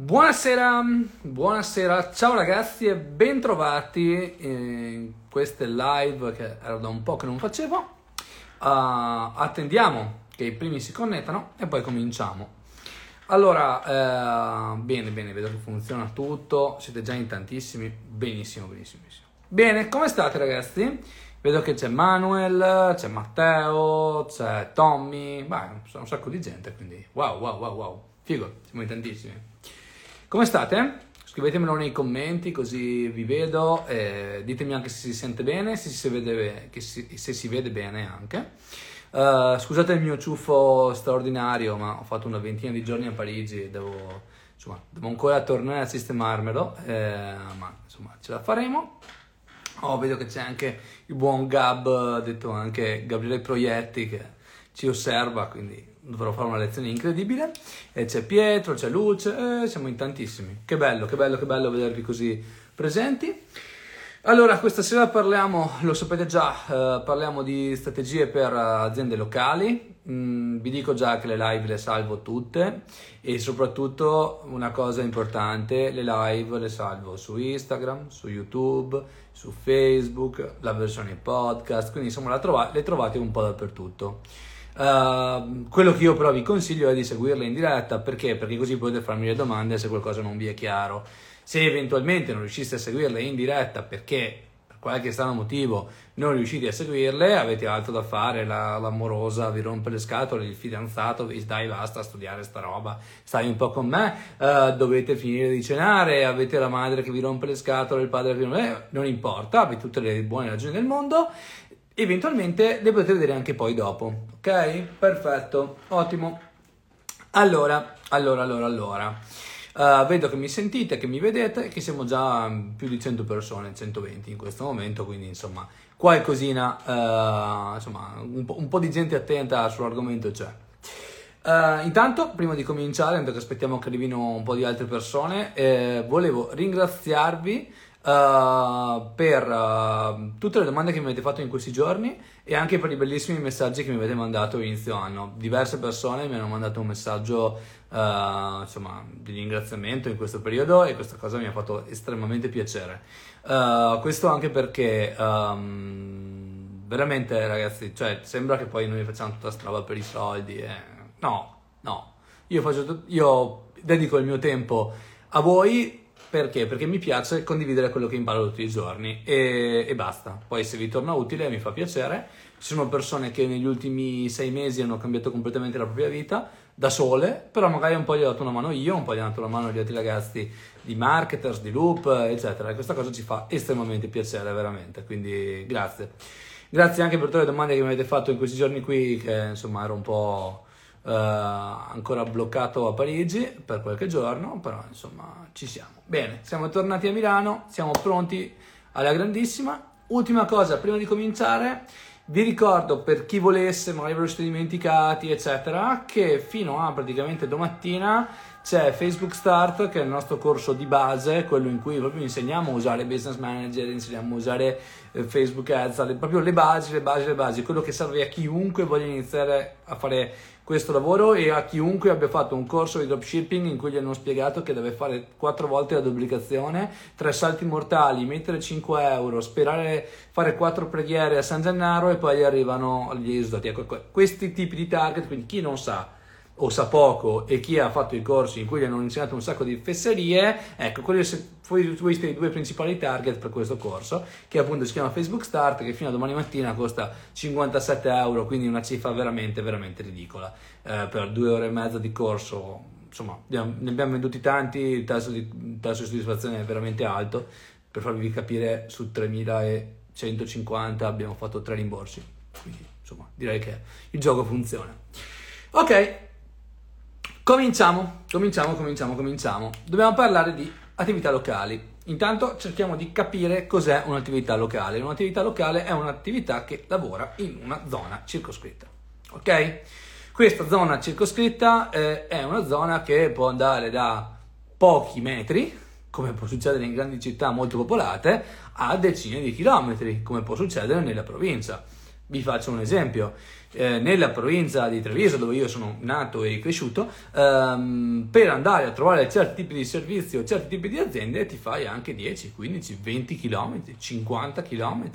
Buonasera, buonasera, ciao ragazzi e bentrovati in queste live che era da un po' che non facevo. Uh, attendiamo che i primi si connettano e poi cominciamo. Allora, eh, bene, bene, vedo che funziona tutto, siete già in tantissimi, benissimo, benissimo, benissimo. Bene, come state ragazzi? Vedo che c'è Manuel, c'è Matteo, c'è Tommy, beh, sono un sacco di gente, quindi wow, wow, wow, wow, figo, siamo in tantissimi. Come state? Scrivetemelo nei commenti così vi vedo, eh, ditemi anche se si sente bene, se si vede, si, se si vede bene anche. Uh, scusate il mio ciuffo straordinario, ma ho fatto una ventina di giorni a Parigi e devo, insomma, devo ancora tornare a sistemarmelo, eh, ma insomma ce la faremo. Oh, vedo che c'è anche il buon Gab, detto anche Gabriele Proietti, che ci osserva, quindi dovrò fare una lezione incredibile. E c'è Pietro, c'è Luce, eh, siamo in tantissimi. Che bello, che bello, che bello vedervi così presenti. Allora, questa sera parliamo, lo sapete già, eh, parliamo di strategie per aziende locali. Mm, vi dico già che le live le salvo tutte e soprattutto una cosa importante, le live le salvo su Instagram, su YouTube, su Facebook, la versione podcast, quindi insomma trova- le trovate un po' dappertutto. Uh, quello che io però vi consiglio è di seguirle in diretta perché? Perché così potete farmi le domande se qualcosa non vi è chiaro. Se eventualmente non riusciste a seguirle in diretta perché per qualche strano motivo non riuscite a seguirle, avete altro da fare, la, l'amorosa vi rompe le scatole, il fidanzato vi dai basta a studiare sta roba, stai un po' con me, uh, dovete finire di cenare, avete la madre che vi rompe le scatole, il padre che vi rompe, eh, non importa, avete tutte le buone ragioni del mondo, eventualmente le potete vedere anche poi dopo, ok? Perfetto, ottimo. Allora, allora, allora, allora. Uh, vedo che mi sentite, che mi vedete e che siamo già più di 100 persone, 120 in questo momento, quindi insomma qualcosina, uh, insomma un po', un po', di gente attenta sull'argomento c'è. Uh, intanto, prima di cominciare, mentre aspettiamo che arrivino un po' di altre persone, eh, volevo ringraziarvi Uh, per uh, tutte le domande che mi avete fatto in questi giorni e anche per i bellissimi messaggi che mi avete mandato inizio anno. Diverse persone mi hanno mandato un messaggio uh, insomma, di ringraziamento in questo periodo e questa cosa mi ha fatto estremamente piacere. questo anche perché um, veramente ragazzi, cioè, sembra che poi noi facciamo tutta sta roba per i soldi. E... No, no, io, faccio, io dedico il mio tempo a voi perché? Perché mi piace condividere quello che imparo tutti i giorni e, e, basta. Poi se vi torna utile mi fa piacere. Ci sono persone che negli ultimi sei mesi hanno cambiato completamente la propria vita da sole, però magari un po' gli ho dato una mano io, un po' gli ho dato una mano gli altri ragazzi di marketers, di loop, eccetera. E questa cosa ci fa estremamente piacere, veramente. Quindi grazie. Grazie anche per tutte le domande che mi avete fatto in questi giorni qui, che insomma ero un po' Uh, ancora bloccato a Parigi per qualche giorno, però insomma ci siamo. Bene, siamo tornati a Milano, siamo pronti alla grandissima. Ultima cosa, prima di cominciare, vi ricordo per chi volesse, magari ve lo siete dimenticati, eccetera, che fino a praticamente domattina c'è Facebook Start, che è il nostro corso di base, quello in cui proprio insegniamo a usare Business Manager, insegniamo a usare eh, Facebook Ads, proprio le basi, le basi, le basi, quello che serve a chiunque voglia iniziare a fare questo lavoro e a chiunque abbia fatto un corso di dropshipping in cui gli hanno spiegato che deve fare quattro volte la duplicazione, tre salti mortali, mettere 5 euro, sperare fare quattro preghiere a San Gennaro e poi gli arrivano gli risultati. Ecco, questi tipi di target, quindi chi non sa o sa poco e chi ha fatto i corsi in cui gli hanno insegnato un sacco di fesserie, ecco, questi sono i due principali target per questo corso, che appunto si chiama Facebook Start, che fino a domani mattina costa 57 euro, quindi una cifra veramente, veramente ridicola. Eh, per due ore e mezza di corso, insomma, ne abbiamo venduti tanti, il tasso di, il tasso di soddisfazione è veramente alto, per farvi capire su 3150 abbiamo fatto tre rimborsi, quindi insomma, direi che il gioco funziona. Ok, Cominciamo, cominciamo, cominciamo, cominciamo. Dobbiamo parlare di attività locali. Intanto cerchiamo di capire cos'è un'attività locale. Un'attività locale è un'attività che lavora in una zona circoscritta. Ok? Questa zona circoscritta eh, è una zona che può andare da pochi metri, come può succedere in grandi città molto popolate, a decine di chilometri, come può succedere nella provincia Vi faccio un esempio. Eh, nella provincia di Treviso, dove io sono nato e cresciuto, ehm, per andare a trovare certi tipi di servizi o certi tipi di aziende ti fai anche 10, 15, 20 km, 50 km.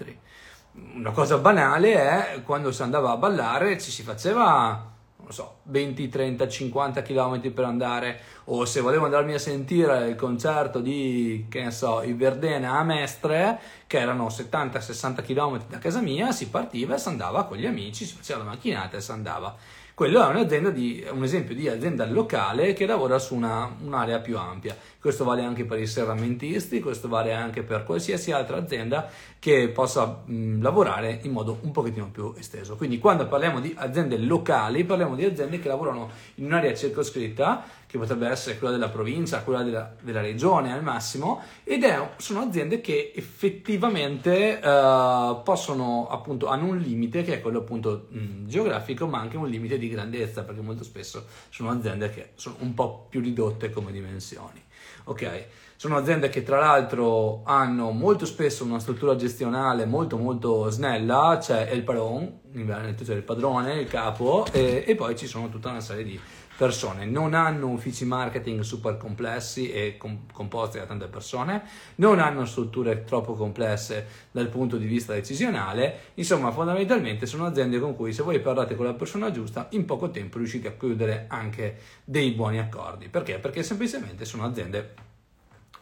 Una cosa banale è quando si andava a ballare ci si faceva non so, 20, 30, 50 km per andare, o se volevo andarmi a sentire il concerto di, che ne so, i Verdena a Mestre, che erano 70-60 km da casa mia, si partiva e si andava con gli amici, si faceva la macchinata e si andava. Quello è un'azienda di, un esempio di azienda locale che lavora su una, un'area più ampia. Questo vale anche per i serramentisti, questo vale anche per qualsiasi altra azienda che possa mh, lavorare in modo un pochettino più esteso. Quindi quando parliamo di aziende locali, parliamo di aziende che lavorano in un'area circoscritta che potrebbe essere quella della provincia, quella della, della regione al massimo, ed è, sono aziende che effettivamente uh, possono, appunto, hanno un limite che è quello appunto mh, geografico, ma anche un limite di grandezza, perché molto spesso sono aziende che sono un po' più ridotte come dimensioni. Ok? Sono aziende che tra l'altro hanno molto spesso una struttura gestionale molto molto snella, c'è il padron, in Veneto c'è il padrone, il capo e, e poi ci sono tutta una serie di persone, non hanno uffici marketing super complessi e com- composti da tante persone, non hanno strutture troppo complesse dal punto di vista decisionale, insomma fondamentalmente sono aziende con cui se voi parlate con la persona giusta in poco tempo riuscite a chiudere anche dei buoni accordi. Perché? Perché semplicemente sono aziende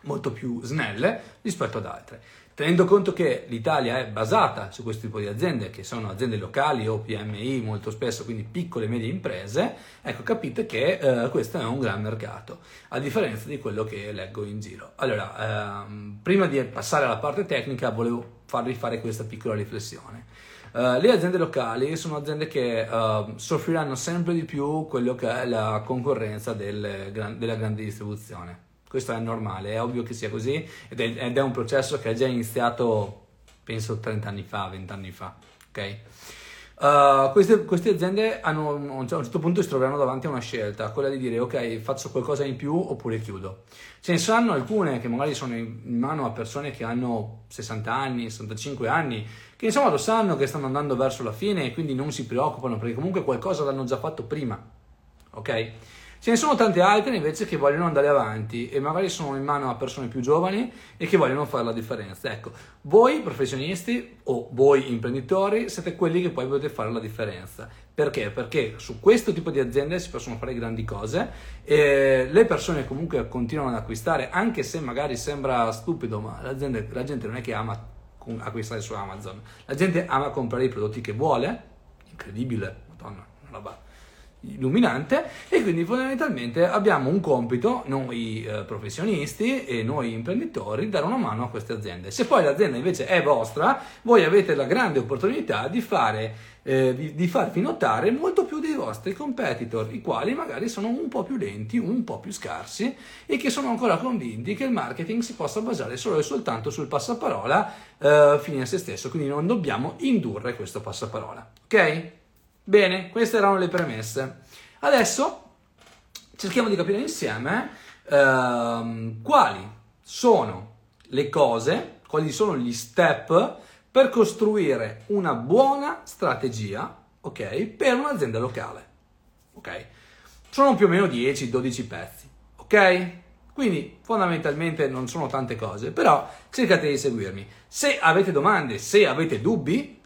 molto più snelle rispetto ad altre. Tenendo conto che l'Italia è basata su questo tipo di aziende, che sono aziende locali o PMI molto spesso, quindi piccole e medie imprese, ecco capite che eh, questo è un gran mercato, a differenza di quello che leggo in giro. Allora, ehm, prima di passare alla parte tecnica, volevo farvi fare questa piccola riflessione. Uh, le aziende locali sono aziende che uh, soffriranno sempre di più quello che è la concorrenza del, della grande distribuzione questo è normale, è ovvio che sia così ed è, ed è un processo che è già iniziato, penso, 30 anni fa, 20 anni fa. Ok? Uh, queste, queste, aziende hanno, a un certo punto si troveranno davanti a una scelta, quella di dire ok faccio qualcosa in più oppure chiudo. Ce ne saranno alcune che magari sono in mano a persone che hanno 60 anni, 65 anni, che insomma lo sanno che stanno andando verso la fine e quindi non si preoccupano perché comunque qualcosa l'hanno già fatto prima. Ok? Ce ne sono tante altre invece che vogliono andare avanti e magari sono in mano a persone più giovani e che vogliono fare la differenza. Ecco, voi professionisti o voi imprenditori siete quelli che poi potete fare la differenza. Perché? Perché su questo tipo di aziende si possono fare grandi cose e le persone comunque continuano ad acquistare, anche se magari sembra stupido, ma la gente non è che ama acquistare su Amazon, la gente ama comprare i prodotti che vuole, incredibile, madonna, una roba illuminante e quindi fondamentalmente abbiamo un compito noi eh, professionisti e noi imprenditori dare una mano a queste aziende se poi l'azienda invece è vostra voi avete la grande opportunità di fare eh, di, di, farvi notare molto più dei vostri competitor i quali magari sono un po' più lenti un po' più scarsi e che sono ancora convinti che il marketing si possa basare solo e soltanto sul passaparola eh, fine a se stesso quindi non dobbiamo indurre questo passaparola ok? Bene, queste erano le premesse. Adesso cerchiamo di capire insieme ehm, quali sono le cose, quali sono gli step per costruire una buona strategia, ok, per un'azienda locale. Ok? Sono più o meno 10-12 pezzi, ok? Quindi fondamentalmente non sono tante cose, però cercate di seguirmi. Se avete domande, se avete dubbi,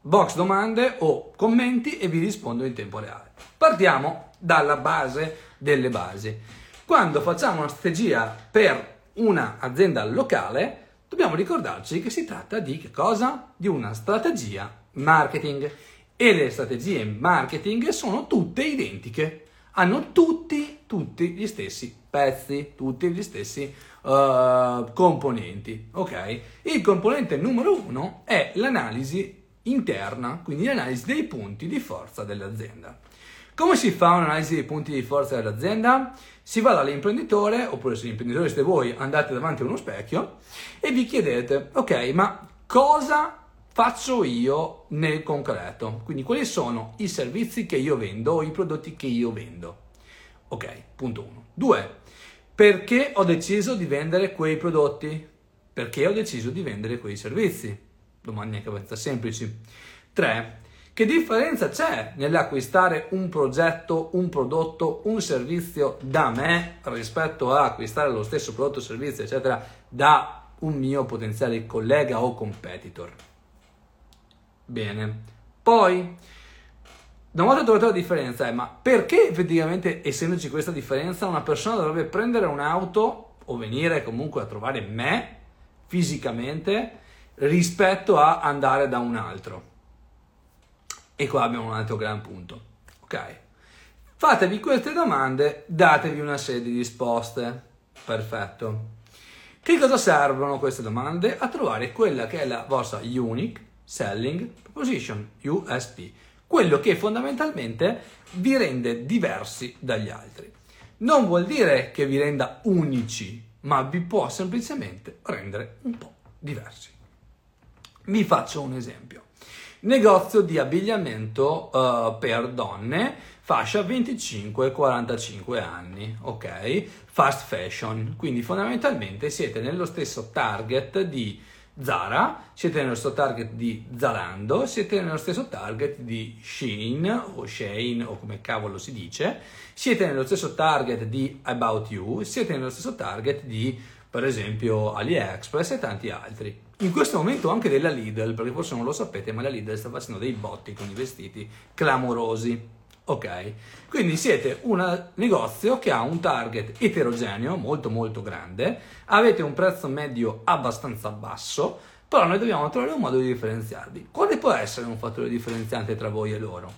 box domande o commenti e vi rispondo in tempo reale. Partiamo dalla base delle basi. Quando facciamo una strategia per un'azienda locale, dobbiamo ricordarci che si tratta di cosa? Di una strategia marketing. E le strategie marketing sono tutte identiche. Hanno tutti, tutti gli stessi pezzi, tutti gli stessi uh, componenti. Ok? Il componente numero uno è l'analisi interna, quindi l'analisi dei punti di forza dell'azienda. Come si fa un'analisi dei punti di forza dell'azienda? Si va dall'imprenditore, oppure se l'imprenditore siete voi, andate davanti a uno specchio e vi chiedete, ok, ma cosa faccio io nel concreto? Quindi quali sono i servizi che io vendo o i prodotti che io vendo? Ok, punto 1. 2. Perché ho deciso di vendere quei prodotti? Perché ho deciso di vendere quei servizi? Domande anche abbastanza semplici. 3. 3. Che differenza c'è nell'acquistare un progetto, un prodotto, un servizio da me rispetto a acquistare lo stesso prodotto, servizio, eccetera, da un mio potenziale collega o competitor? Bene. Poi, una volta trovata la differenza è, ma perché effettivamente, essendoci questa differenza, una persona dovrebbe prendere un'auto o venire comunque a trovare me fisicamente rispetto a andare da un altro? E qua abbiamo un altro gran punto. Ok? Fatevi queste domande, datevi una serie di risposte. Perfetto. Che cosa servono queste domande? A trovare quella che è la vostra unique selling proposition, USP, quello che fondamentalmente vi rende diversi dagli altri. Non vuol dire che vi renda unici, ma vi può semplicemente rendere un po' diversi. Vi faccio un esempio. Negozio di abbigliamento uh, per donne, fascia 25-45 anni, ok? Fast fashion, quindi fondamentalmente siete nello stesso target di Zara, siete nello stesso target di Zalando, siete nello stesso target di Shein o Shane o come cavolo si dice, siete nello stesso target di About You, siete nello stesso target di per esempio AliExpress e tanti altri in questo momento anche della Lidl, perché forse non lo sapete, ma la Lidl sta facendo dei botti con i vestiti clamorosi. Ok? Quindi siete un negozio che ha un target eterogeneo molto molto grande, avete un prezzo medio abbastanza basso, però noi dobbiamo trovare un modo di differenziarvi. Quale può essere un fattore differenziante tra voi e loro?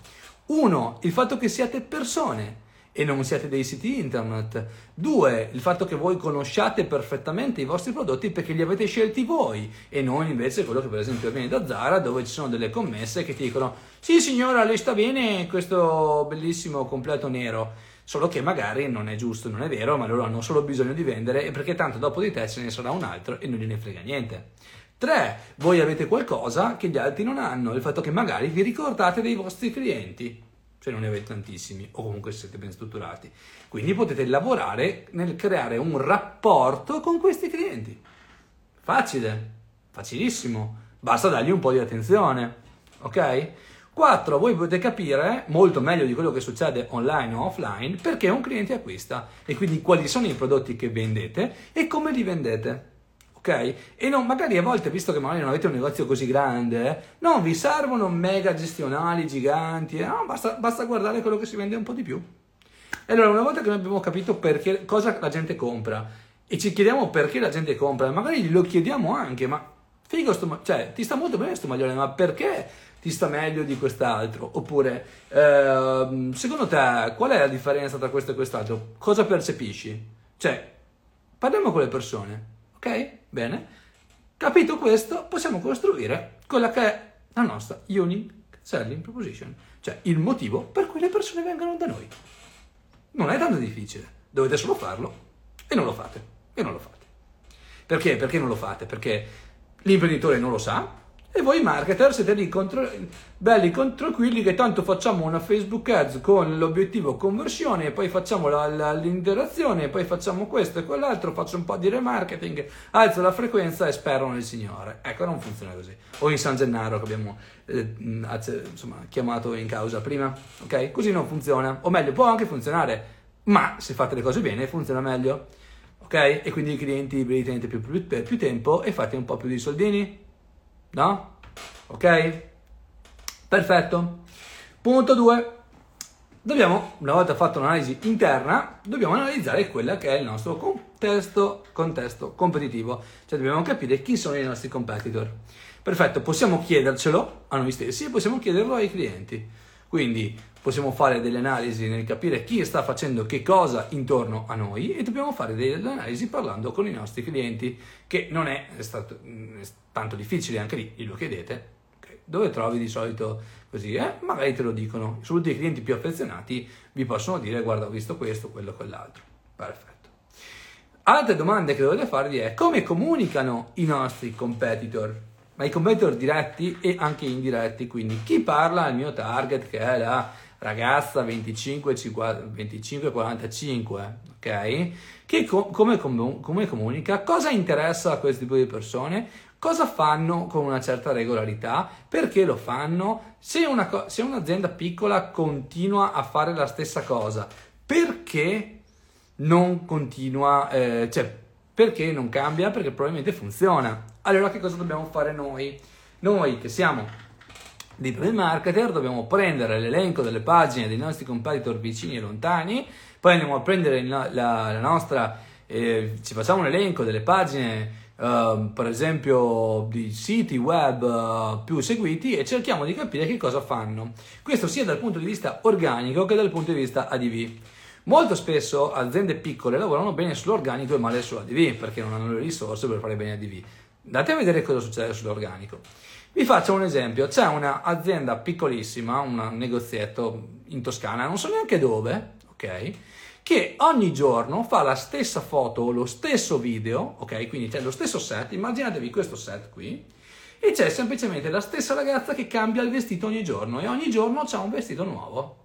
Uno, il fatto che siate persone e non siate dei siti internet. Due, il fatto che voi conosciate perfettamente i vostri prodotti perché li avete scelti voi e non invece quello che per esempio avviene da Zara dove ci sono delle commesse che ti dicono sì signora le sta bene questo bellissimo completo nero. Solo che magari non è giusto, non è vero, ma loro hanno solo bisogno di vendere e perché tanto dopo di te ce ne sarà un altro e non gliene frega niente. 3. Voi avete qualcosa che gli altri non hanno, il fatto che magari vi ricordate dei vostri clienti cioè non ne avete tantissimi o comunque siete ben strutturati. Quindi potete lavorare nel creare un rapporto con questi clienti. Facile, facilissimo, basta dargli un po' di attenzione, ok? 4. Voi potete capire molto meglio di quello che succede online o offline perché un cliente acquista e quindi quali sono i prodotti che vendete e come li vendete ok? E non, magari a volte, visto che magari non avete un negozio così grande, eh, non vi servono mega gestionali giganti, eh, no, basta, basta guardare quello che si vende un po' di più. E allora, una volta che noi abbiamo capito perché, cosa la gente compra e ci chiediamo perché la gente compra, magari glielo chiediamo anche, ma figo, sto, cioè, ti sta molto bene questo maglione, ma perché ti sta meglio di quest'altro? Oppure, eh, secondo te, qual è la differenza tra questo e quest'altro? Cosa percepisci? Cioè, parliamo con le persone, ok? Bene, capito questo, possiamo costruire quella che è la nostra unique selling proposition, cioè il motivo per cui le persone vengono da noi. Non è tanto difficile, dovete solo farlo e non lo fate. E non lo fate. Perché? Perché non lo fate? Perché l'imprenditore non lo sa, e voi marketer siete lì contro, belli tranquilli che tanto facciamo una Facebook Ads con l'obiettivo conversione e poi facciamo la, la, l'interazione poi facciamo questo e quell'altro, faccio un po' di remarketing, alzo la frequenza e spero nel Signore. Ecco, non funziona così. O in San Gennaro che abbiamo eh, insomma, chiamato in causa prima, ok? Così non funziona. O meglio, può anche funzionare, ma se fate le cose bene funziona meglio. Ok? E quindi i clienti vi tenete più, più, più tempo e fate un po' più di soldini No? Ok? Perfetto. Punto 2. Dobbiamo, una volta fatto un'analisi interna, dobbiamo analizzare quella che è il nostro contesto, contesto competitivo. Cioè dobbiamo capire chi sono i nostri competitor. Perfetto, possiamo chiedercelo a noi stessi e possiamo chiederlo ai clienti. Quindi possiamo fare delle analisi nel capire chi sta facendo che cosa intorno a noi e dobbiamo fare delle analisi parlando con i nostri clienti, che non è, stato, è tanto difficile, anche lì glielo chiedete, okay. dove trovi di solito così, eh? magari te lo dicono, soprattutto i clienti più affezionati vi possono dire guarda ho visto questo, quello, quell'altro, perfetto. Altre domande che dovete farvi è come comunicano i nostri competitor? Ma i competitor diretti e anche indiretti, quindi chi parla al mio target che è la ragazza 25-45, ok? Che co- come, com- come, comunica, cosa interessa a questo tipo di persone, cosa fanno con una certa regolarità, perché lo fanno, se, una co- se un'azienda piccola continua a fare la stessa cosa, perché non continua, eh, cioè perché non cambia? Perché probabilmente funziona. Allora che cosa dobbiamo fare noi? Noi che siamo di brand marketer dobbiamo prendere l'elenco delle pagine dei nostri competitor vicini e lontani, poi andiamo a prendere la, la, la nostra, eh, ci facciamo un elenco delle pagine Uh, per esempio di siti web uh, più seguiti e cerchiamo di capire che cosa fanno. Questo sia dal punto di vista organico che dal punto di vista ADV. Molto spesso aziende piccole lavorano bene sull'organico e male sull'ADV perché non hanno le risorse per fare bene ADV. Andate a vedere cosa succede sull'organico. Vi faccio un esempio, c'è un'azienda piccolissima, un negozietto in Toscana, non so neanche dove, ok? Che ogni giorno fa la stessa foto o lo stesso video, ok? Quindi c'è lo stesso set, immaginatevi questo set qui, e c'è semplicemente la stessa ragazza che cambia il vestito ogni giorno e ogni giorno c'ha un vestito nuovo.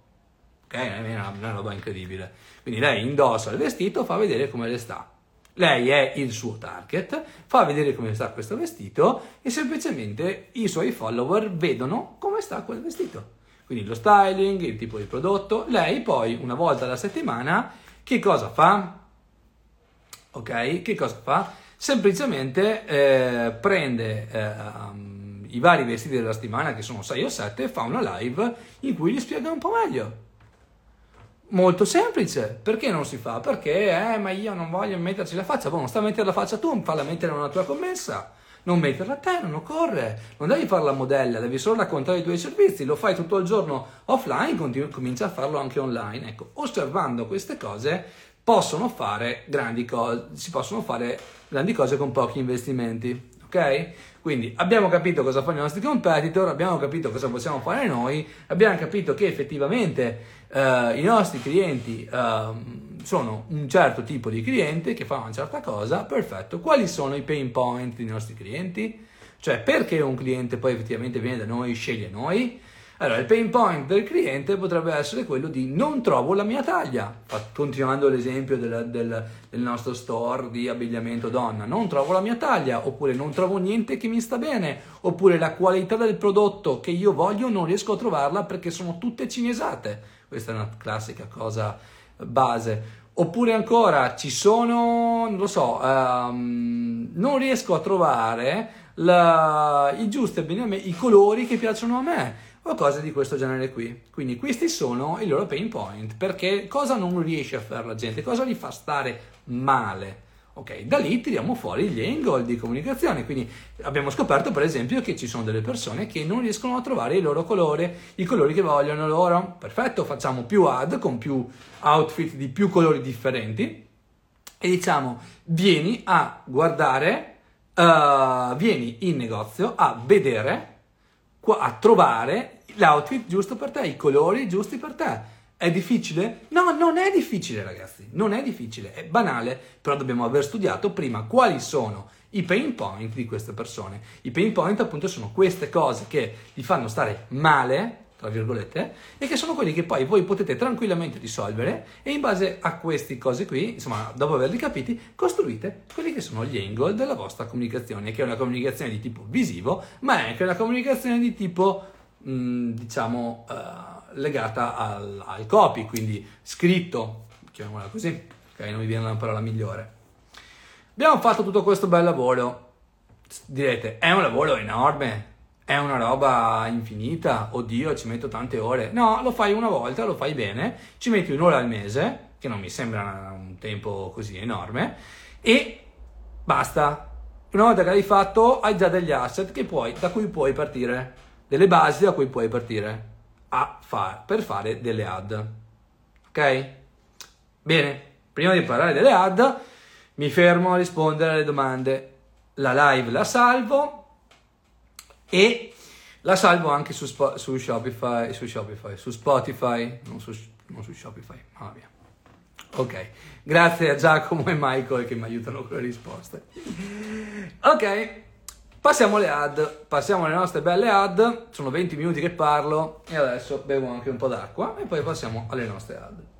Ok? È una, una roba incredibile. Quindi lei indossa il vestito, fa vedere come le sta lei è il suo target, fa vedere come sta questo vestito e semplicemente i suoi follower vedono come sta quel vestito. Quindi lo styling, il tipo di prodotto. Lei poi una volta alla settimana che cosa fa? Ok? Che cosa fa? Semplicemente eh, prende eh, i vari vestiti della settimana, che sono 6 o 7, e fa una live in cui li spiega un po' meglio. Molto semplice, perché non si fa? Perché, eh, ma io non voglio metterci la faccia, boh, non sta a mettere la faccia tu, falla mettere una tua commessa, non metterla a te, non occorre, non devi fare la modella, devi solo raccontare i tuoi servizi, lo fai tutto il giorno offline, continui, comincia a farlo anche online. Ecco, osservando queste cose possono fare grandi cose, si possono fare grandi cose con pochi investimenti, ok? Quindi abbiamo capito cosa fanno i nostri competitor, abbiamo capito cosa possiamo fare noi, abbiamo capito che effettivamente eh, i nostri clienti eh, sono un certo tipo di cliente che fa una certa cosa, perfetto. Quali sono i pain point dei nostri clienti? Cioè perché un cliente poi effettivamente viene da noi, sceglie noi? Allora, il pain point del cliente potrebbe essere quello di non trovo la mia taglia, continuando l'esempio del, del, del, nostro store di abbigliamento donna, non trovo la mia taglia, oppure non trovo niente che mi sta bene, oppure la qualità del prodotto che io voglio non riesco a trovarla perché sono tutte cinesate. Questa è una classica cosa base. Oppure ancora ci sono, non lo so, um, non riesco a trovare la, i giusti abbigliamenti, i colori che piacciono a me o cose di questo genere qui. Quindi questi sono i loro pain point, perché cosa non riesce a fare la gente, cosa li fa stare male. Ok, da lì tiriamo fuori gli angle di comunicazione, quindi abbiamo scoperto per esempio che ci sono delle persone che non riescono a trovare il loro colore, i colori che vogliono loro. Perfetto, facciamo più ad con più outfit di più colori differenti e diciamo vieni a guardare, uh, vieni in negozio a vedere, a trovare l'outfit giusto per te, i colori giusti per te. È difficile? No, non è difficile ragazzi, non è difficile, è banale, però dobbiamo aver studiato prima quali sono i pain point di queste persone. I pain point appunto sono queste cose che li fanno stare male, tra virgolette, e che sono quelli che poi voi potete tranquillamente risolvere e in base a queste cose qui, insomma, dopo averli capiti, costruite quelli che sono gli angle della vostra comunicazione, che è una comunicazione di tipo visivo, ma è anche una comunicazione di tipo mh, mm, diciamo, uh, legata al, al, copy, quindi scritto, chiamiamola così, ok, non mi viene una parola migliore. Abbiamo fatto tutto questo bel lavoro, direte, è un lavoro enorme, è una roba infinita, oddio, ci metto tante ore. No, lo fai una volta, lo fai bene, ci metti un'ora al mese, che non mi sembra un tempo così enorme, e basta. Una volta che l'hai fatto, hai già degli asset puoi, da cui puoi partire delle basi da cui puoi partire far, per fare delle ad. Ok? Bene, prima di parlare delle ad, mi fermo a rispondere alle domande. La live la salvo e la salvo anche su, su Shopify, su Shopify, su Spotify, non su, non su Shopify, mamma mia. Ok, grazie a Giacomo e Michael che mi aiutano con le risposte. Ok, Passiamo alle ad, passiamo alle nostre belle ad, sono 20 minuti che parlo e adesso bevo anche un po' d'acqua e poi passiamo alle nostre ad.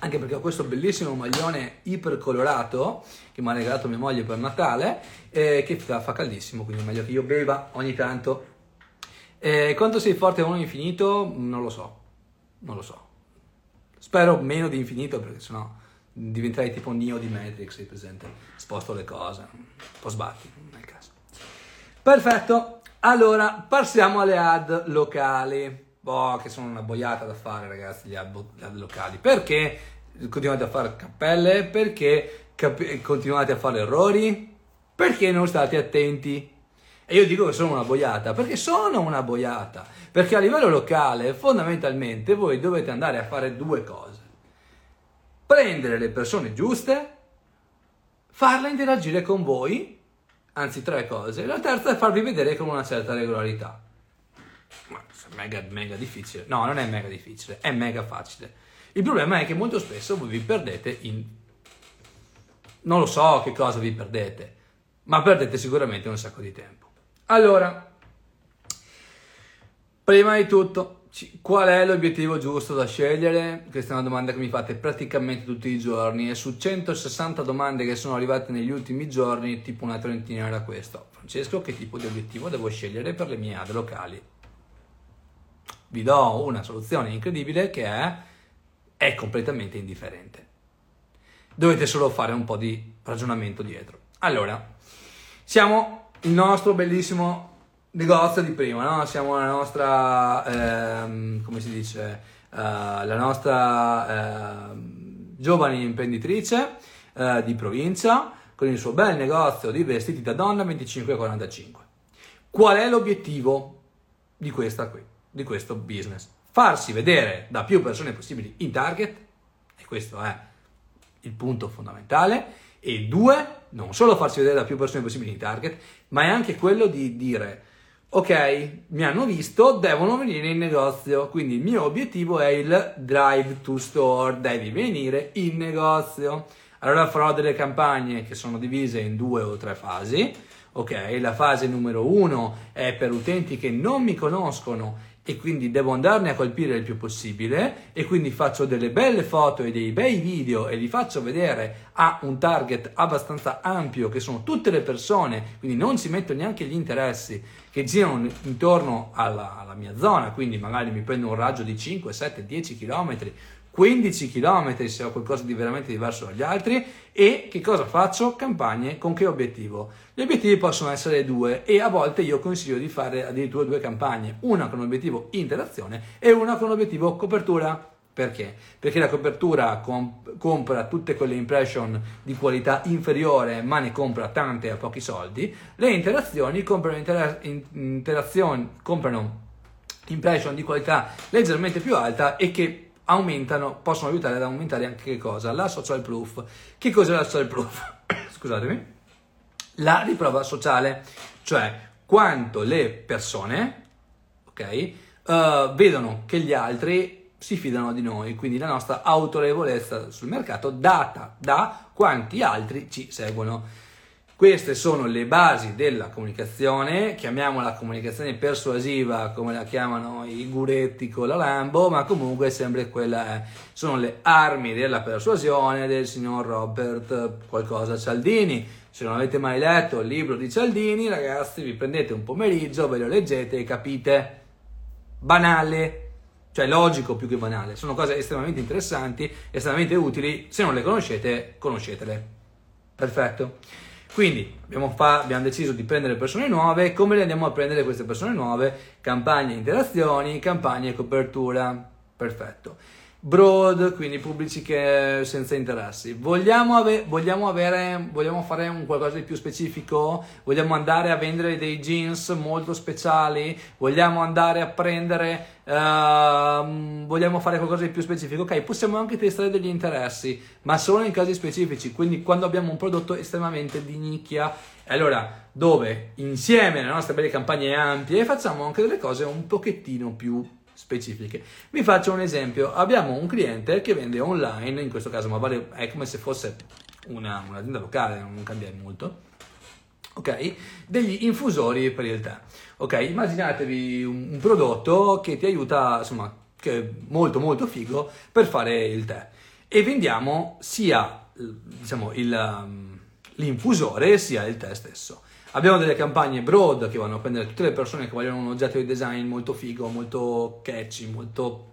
Anche perché ho questo bellissimo maglione ipercolorato che mi ha regalato mia moglie per Natale, eh, che fa, caldissimo, quindi è meglio che io beva ogni tanto. Eh, quanto sei forte a uno infinito? Non lo so, non lo so. Spero meno di infinito perché sennò diventerei tipo Neo di Matrix, sei presente? Sposto le cose, un po' sbatti, nel caso. Perfetto, allora passiamo alle ad locali. Boh, che sono una boiata da fare ragazzi, gli ad, locali. Perché continuate a fare cappelle? Perché cap- continuate a fare errori? Perché non state attenti? E io dico che sono una boiata, perché sono una boiata. Perché a livello locale, fondamentalmente, voi dovete andare a fare due cose prendere le persone giuste, farle interagire con voi, anzi tre cose, la terza è farvi vedere con una certa regolarità. Ma mega, mega difficile. No, non è mega difficile, è mega facile. Il problema è che molto spesso voi vi perdete in... Non lo so che cosa vi perdete, ma perdete sicuramente un sacco di tempo. Allora, prima di tutto, Qual è l'obiettivo giusto da scegliere? Questa è una domanda che mi fate praticamente tutti i giorni e su 160 domande che sono arrivate negli ultimi giorni, tipo una trentina era questo. Francesco, che tipo di obiettivo devo scegliere per le mie ad locali? Vi do una soluzione incredibile che è, è completamente indifferente. Dovete solo fare un po' di ragionamento dietro. Allora, siamo il nostro bellissimo negozio di prima, no? Siamo la nostra, ehm, come si dice, uh, la nostra uh, giovane imprenditrice uh, di provincia con il suo bel negozio di vestiti da donna 25-45. Qual è l'obiettivo di, questa qui, di questo business? Farsi vedere da più persone possibili in target, e questo è il punto fondamentale, e due, non solo farsi vedere da più persone possibili in target, ma è anche quello di dire ok, mi hanno visto, devono venire in negozio. Quindi il mio obiettivo è il drive to store, devi venire in negozio. Allora farò delle campagne che sono divise in due o tre fasi. Ok, la fase numero uno è per utenti che non mi conoscono e quindi devo andarne a colpire il più possibile e quindi faccio delle belle foto e dei bei video e li faccio vedere a un target abbastanza ampio che sono tutte le persone, quindi non ci metto neanche gli interessi che girano intorno alla, alla mia zona, quindi magari mi prendo un raggio di 5, 7, 10 km 15 km se ho qualcosa di veramente diverso dagli altri e che cosa faccio? Campagne con che obiettivo? Gli obiettivi possono essere due e a volte io consiglio di fare addirittura due campagne, una con obiettivo interazione e una con obiettivo copertura. Perché? Perché la copertura comp- compra tutte quelle impression di qualità inferiore ma ne compra tante a pochi soldi, le interazioni comprano, intera- interazioni, comprano impression di qualità leggermente più alta e che aumentano, possono aiutare ad aumentare anche che cosa? La social proof. Che cos'è la social proof? Scusatemi. La riprova sociale, cioè quanto le persone, ok, uh, vedono che gli altri si fidano di noi, quindi la nostra autorevolezza sul mercato data da quanti altri ci seguono. Queste sono le basi della comunicazione, chiamiamola comunicazione persuasiva come la chiamano i guretti con la Lambo, ma comunque sempre quella è. Sono le armi della persuasione del signor Robert qualcosa Cialdini. Se non avete mai letto il libro di Cialdini, ragazzi, vi prendete un pomeriggio, ve lo leggete e capite. Banale, cioè logico più che banale. Sono cose estremamente interessanti, estremamente utili. Se non le conoscete, conoscetele. Perfetto. Quindi abbiamo, fa- abbiamo, deciso di prendere persone nuove, come le andiamo a prendere queste persone nuove? Campagne interazioni, campagne copertura, perfetto. Broad, quindi pubblici che senza interessi. Vogliamo, ave- vogliamo, avere, vogliamo fare un qualcosa di più specifico? Vogliamo andare a vendere dei jeans molto speciali? Vogliamo andare a prendere Uh, vogliamo fare qualcosa di più specifico, ok, possiamo anche testare degli interessi, ma solo in casi specifici, quindi quando abbiamo un prodotto estremamente di nicchia, allora dove insieme alle nostre belle campagne ampie facciamo anche delle cose un pochettino più specifiche. Vi faccio un esempio, abbiamo un cliente che vende online, in questo caso ma vale, è come se fosse una, un'azienda locale, non cambia molto, ok, degli infusori per il tè. Ok, immaginatevi un, un prodotto che ti aiuta, insomma, che è molto molto figo per fare il tè. e vendiamo sia diciamo, il, um, l'infusore sia il tè stesso. Abbiamo delle campagne broad che vanno a prendere tutte le persone che vogliono un oggetto di design molto figo, molto catchy, molto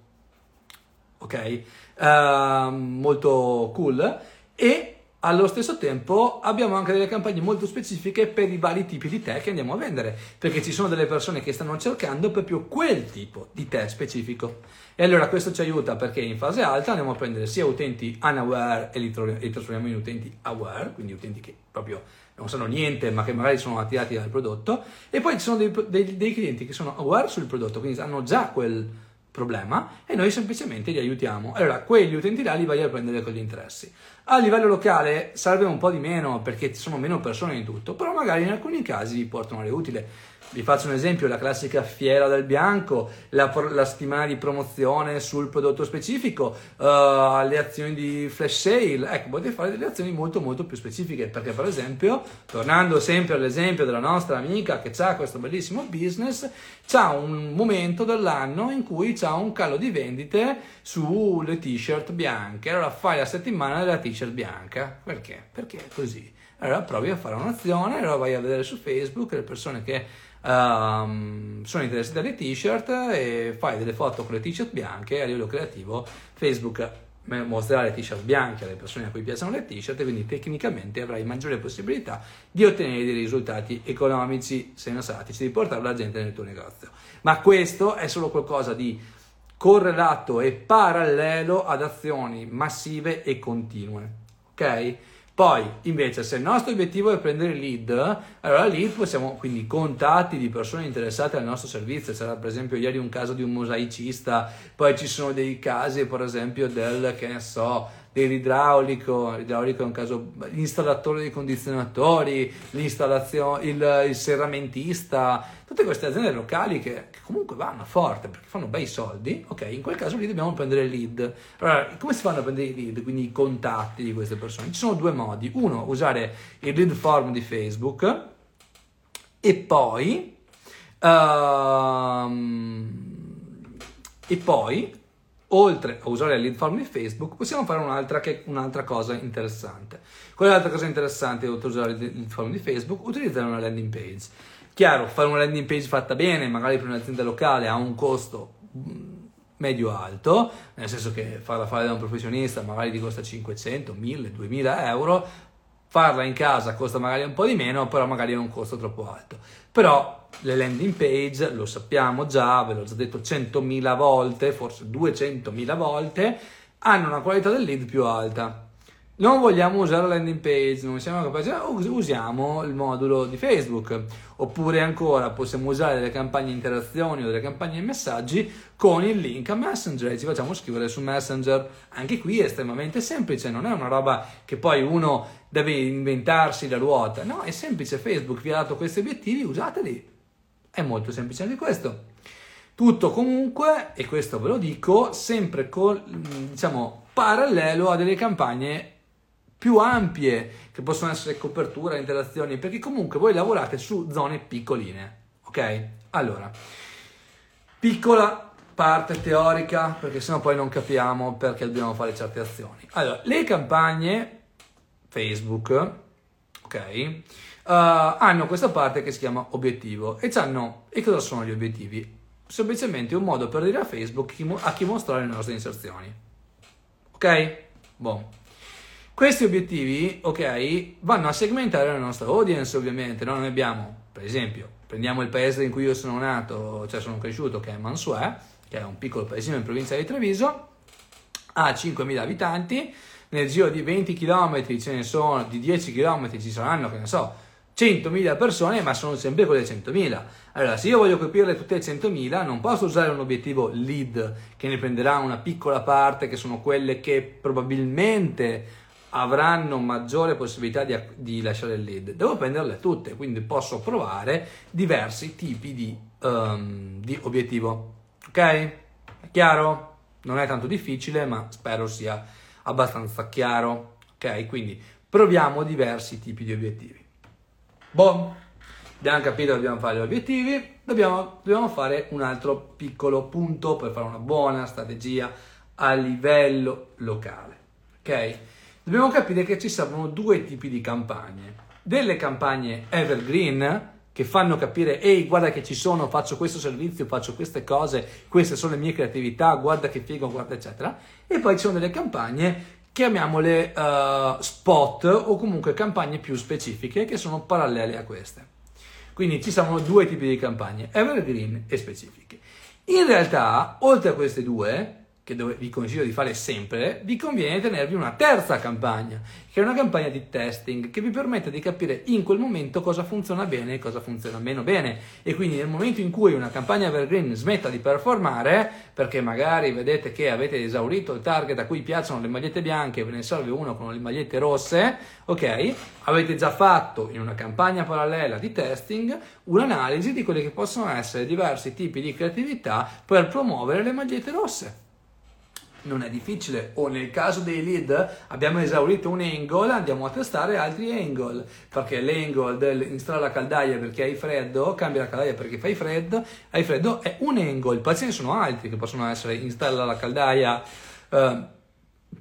ok, uh, molto cool e allo stesso tempo abbiamo anche delle campagne molto specifiche per i vari tipi di tè che andiamo a vendere, perché ci sono delle persone che stanno cercando proprio quel tipo di tè specifico. E allora questo ci aiuta perché in fase alta andiamo a prendere sia utenti unaware e li, trasformiamo in utenti aware, quindi utenti che proprio non sanno niente ma che magari sono attirati dal prodotto, e poi ci sono dei, dei, dei clienti che sono aware sul prodotto, quindi hanno già quel problema e noi semplicemente li aiutiamo. Allora, quegli utenti là li vai a prendere con gli interessi. A livello locale serve un po' di meno perché ci sono meno persone in tutto, però magari in alcuni casi portano le utile. Vi faccio un esempio, la classica fiera del bianco, la, la settimana di promozione sul prodotto specifico, uh, le azioni di flash sale, ecco, potete fare delle azioni molto molto più specifiche, perché per esempio, tornando sempre all'esempio della nostra amica che ha questo bellissimo business, c'ha un momento dell'anno in cui c'ha un calo di vendite sulle t-shirt bianche, allora fai la settimana della t-shirt bianca, perché? Perché è così. Allora provi a fare un'azione, allora vai a vedere su Facebook le persone che um, sono interessati alle t-shirt e fai delle foto con le t-shirt bianche a livello creativo Facebook mostrerà le t-shirt bianche alle persone a cui piacciono le t-shirt e quindi tecnicamente avrai maggiore possibilità di ottenere dei risultati economici sensatici, di portare la gente nel tuo negozio. Ma questo è solo qualcosa di correlato e parallelo ad azioni massive e continue. Ok? Poi, invece, se il nostro obiettivo è prendere lead, allora lì possiamo, quindi contatti di persone interessate al nostro servizio. C'era per esempio ieri un caso di un mosaicista, poi ci sono dei casi, per esempio, del, che ne so, dell'idraulico, l'idraulico è un caso, l'installatore dei condizionatori, l'installazione, il, il serramentista, tutte queste aziende locali che, che, comunque vanno forte perché fanno bei soldi, ok, in quel caso lì dobbiamo prendere lead. Allora, come si fanno a prendere i lead, quindi i contatti di queste persone? Ci sono due modi, uno, usare il lead form di Facebook e poi... Um, e poi oltre a usare il lead form di Facebook, possiamo fare un'altra, che, un'altra cosa interessante. Qual è l'altra cosa interessante oltre a usare il lead form di Facebook? Utilizzare una landing page. Chiaro, fare una landing page fatta bene, magari per un'azienda locale, ha un costo mm, medio-alto, nel senso che farla fare da un professionista magari ti costa 500, 1000, 2000 euro, farla in casa costa magari un po' di meno, però magari è un costo troppo alto. Però le landing page, lo sappiamo già, ve l'ho già detto 100.000 volte, forse 200.000 volte, hanno una qualità del lead più alta. Non vogliamo usare la landing page, non siamo capaci, usiamo il modulo di Facebook. Oppure ancora possiamo usare delle campagne interazioni o delle campagne messaggi con il link a Messenger e ci facciamo scrivere su Messenger. Anche qui è estremamente semplice, non è una roba che poi uno deve inventarsi la ruota. No, è semplice, Facebook vi ha dato questi obiettivi, usateli. È molto semplice anche questo. Tutto comunque, e questo ve lo dico, sempre con, diciamo, parallelo a delle campagne più ampie che possono essere copertura, interazioni, perché comunque voi lavorate su zone piccoline, ok? Allora, piccola parte teorica, perché sennò poi non capiamo perché dobbiamo fare certe azioni. Allora, le campagne Facebook, ok? Uh, hanno questa parte che si chiama obiettivo e, e cosa sono gli obiettivi? Semplicemente un modo per dire a Facebook a chi mostrare le nostre inserzioni. Ok? Buon. Questi obiettivi, ok, vanno a segmentare la nostra audience, ovviamente. Noi abbiamo, per esempio, prendiamo il paese in cui io sono nato, cioè sono cresciuto, che è Mansuè, che è un piccolo paesino in provincia di Treviso, ha 5.000 abitanti, nel giro di 20 km ce ne sono, di 10 km ci saranno, che ne so, 100.000 persone, ma sono sempre quelle 100.000. Allora, se io voglio capirle tutte le 100.000, non posso usare un obiettivo lead che ne prenderà una piccola parte, che sono quelle che probabilmente avranno maggiore possibilità di, di, lasciare il lead. Devo prenderle tutte, quindi posso provare diversi tipi di, um, di obiettivo. Ok? È chiaro? Non è tanto difficile, ma spero sia abbastanza chiaro. Ok? Quindi proviamo diversi tipi di obiettivi. Boh, abbiamo capito che dobbiamo fare gli obiettivi, dobbiamo, dobbiamo fare un altro piccolo punto per fare una buona strategia a livello locale. Ok? Dobbiamo capire che ci servono due tipi di campagne. Delle campagne evergreen che fanno capire, ehi, guarda che ci sono, faccio questo servizio, faccio queste cose, queste sono le mie creatività, guarda che figo, guarda, eccetera. E poi ci sono delle campagne chiamiamole uh, spot o comunque campagne più specifiche che sono parallele a queste. Quindi ci sono due tipi di campagne, evergreen e specifiche. In realtà, oltre a queste due, che vi consiglio di fare sempre, vi conviene tenervi una terza campagna, che è una campagna di testing che vi permette di capire in quel momento cosa funziona bene e cosa funziona meno bene. E quindi nel momento in cui una campagna evergreen smetta di performare, perché magari vedete che avete esaurito il target a cui piacciono le magliette bianche e ve ne serve uno con le magliette rosse, ok? Avete già fatto in una campagna parallela di testing un'analisi di quelli che possono essere diversi tipi di creatività per promuovere le magliette rosse non è difficile. O nel caso dei lead abbiamo esaurito un angle, andiamo a testare altri angle, perché l'angle del installa la caldaia perché hai freddo, cambia la caldaia perché fai freddo, hai freddo è un angle, poi ce ne sono altri che possono essere installa la caldaia eh,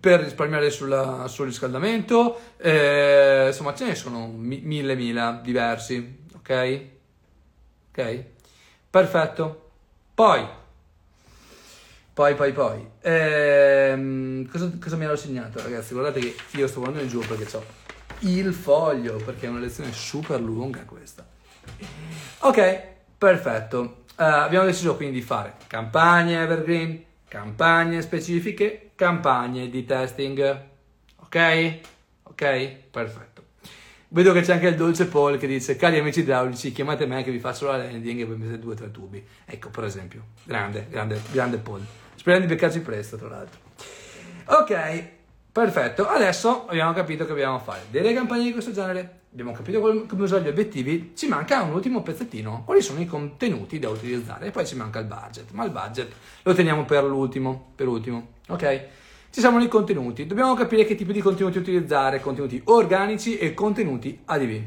per risparmiare sulla, sul riscaldamento, eh, insomma ce ne sono mille mila diversi, ok? Ok? Perfetto. Poi poi, poi, poi. Ehm, cosa, cosa, mi ero segnato, ragazzi? Guardate che io sto guardando in giù perché ho il foglio, perché è una lezione super lunga questa. Ok, perfetto. Uh, abbiamo deciso quindi di fare campagne evergreen, campagne specifiche, campagne di testing. Ok? Ok? Perfetto. Vedo che c'è anche il dolce Paul che dice, cari amici idraulici, chiamate me che vi faccio la landing e voi mettete due o tre tubi. Ecco, per esempio. Grande, grande, grande Paul. Speriamo di beccarci presto, tra l'altro. Ok, perfetto. Adesso abbiamo capito che dobbiamo fare delle campagne di questo genere, abbiamo capito come usare gli obiettivi, ci manca un ultimo pezzettino, quali sono i contenuti da utilizzare e poi ci manca il budget, ma il budget lo teniamo per l'ultimo, per ultimo, ok? Ci siamo nei contenuti, dobbiamo capire che tipo di contenuti utilizzare, contenuti organici e contenuti ADV.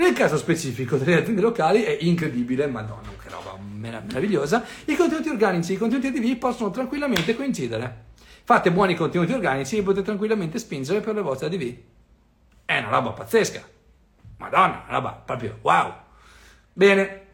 Nel caso specifico delle aziende locali è incredibile, madonna, che roba meravigliosa, i contenuti organici e i contenuti ADV possono tranquillamente coincidere. Fate buoni contenuti organici e potete tranquillamente spingere per le vostre ADV. È una roba pazzesca. Madonna, una roba proprio wow. Bene,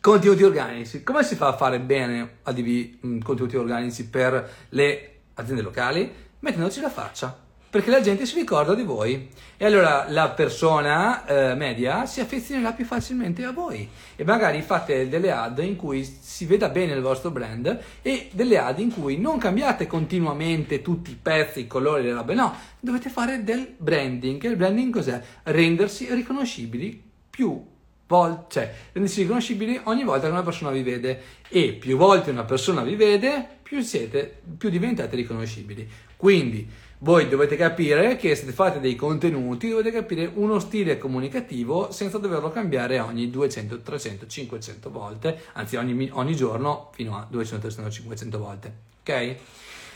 contenuti organici. Come si fa a fare bene ADV, contenuti organici per le aziende locali? Mettendoci la faccia perché la gente si ricorda di voi e allora la persona eh, media si affezionerà più facilmente a voi e magari fate delle ad in cui si veda bene il vostro brand e delle ad in cui non cambiate continuamente tutti i pezzi, i colori, le robe, no, dovete fare del branding. E il branding cos'è? Rendersi riconoscibili più volte, cioè rendersi riconoscibili ogni volta che una persona vi vede e più volte una persona vi vede, più siete, più diventate riconoscibili. Quindi voi dovete capire che se fate dei contenuti dovete capire uno stile comunicativo senza doverlo cambiare ogni 200, 300, 500 volte, anzi ogni, ogni giorno fino a 200, 300, 500 volte. Ok?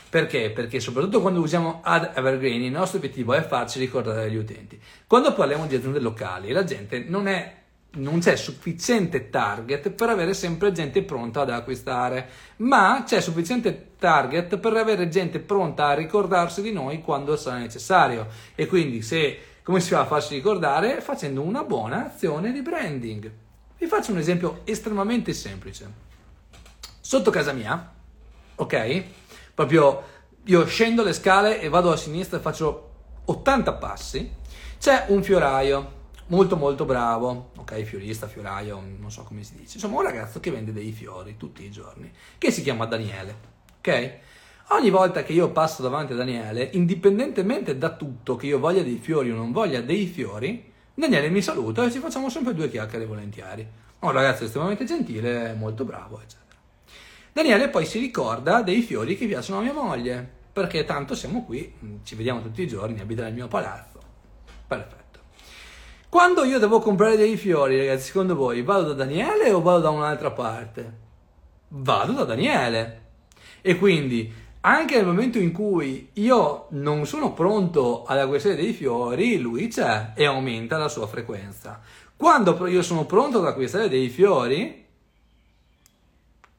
Perché? Perché soprattutto quando usiamo ad evergreen il nostro obiettivo è farci ricordare agli utenti. Quando parliamo di aziende locali la gente non è non c'è sufficiente target per avere sempre gente pronta ad acquistare, ma c'è sufficiente target per avere gente pronta a ricordarsi di noi quando sarà necessario. E quindi se come si fa a farsi ricordare? Facendo una buona azione di branding. Vi faccio un esempio estremamente semplice. Sotto casa mia, ok? Proprio io scendo le scale e vado a sinistra e faccio 80 passi, c'è un fioraio molto molto bravo, ok, fiorista, fioraio, non so come si dice, insomma un ragazzo che vende dei fiori tutti i giorni, che si chiama Daniele, ok? Ogni volta che io passo davanti a Daniele, indipendentemente da tutto, che io voglia dei fiori o non voglia dei fiori, Daniele mi saluta e ci facciamo sempre due chiacchiere volentieri. Un ragazzo estremamente gentile, molto bravo, eccetera. Daniele poi si ricorda dei fiori che piacciono a mia moglie, perché tanto siamo qui, ci vediamo tutti i giorni, abita nel mio palazzo. Perfetto. Quando io devo comprare dei fiori, ragazzi, secondo voi vado da Daniele o vado da un'altra parte? Vado da Daniele. E quindi, anche nel momento in cui io non sono pronto ad acquistare dei fiori, lui c'è e aumenta la sua frequenza. Quando io sono pronto ad acquistare dei fiori,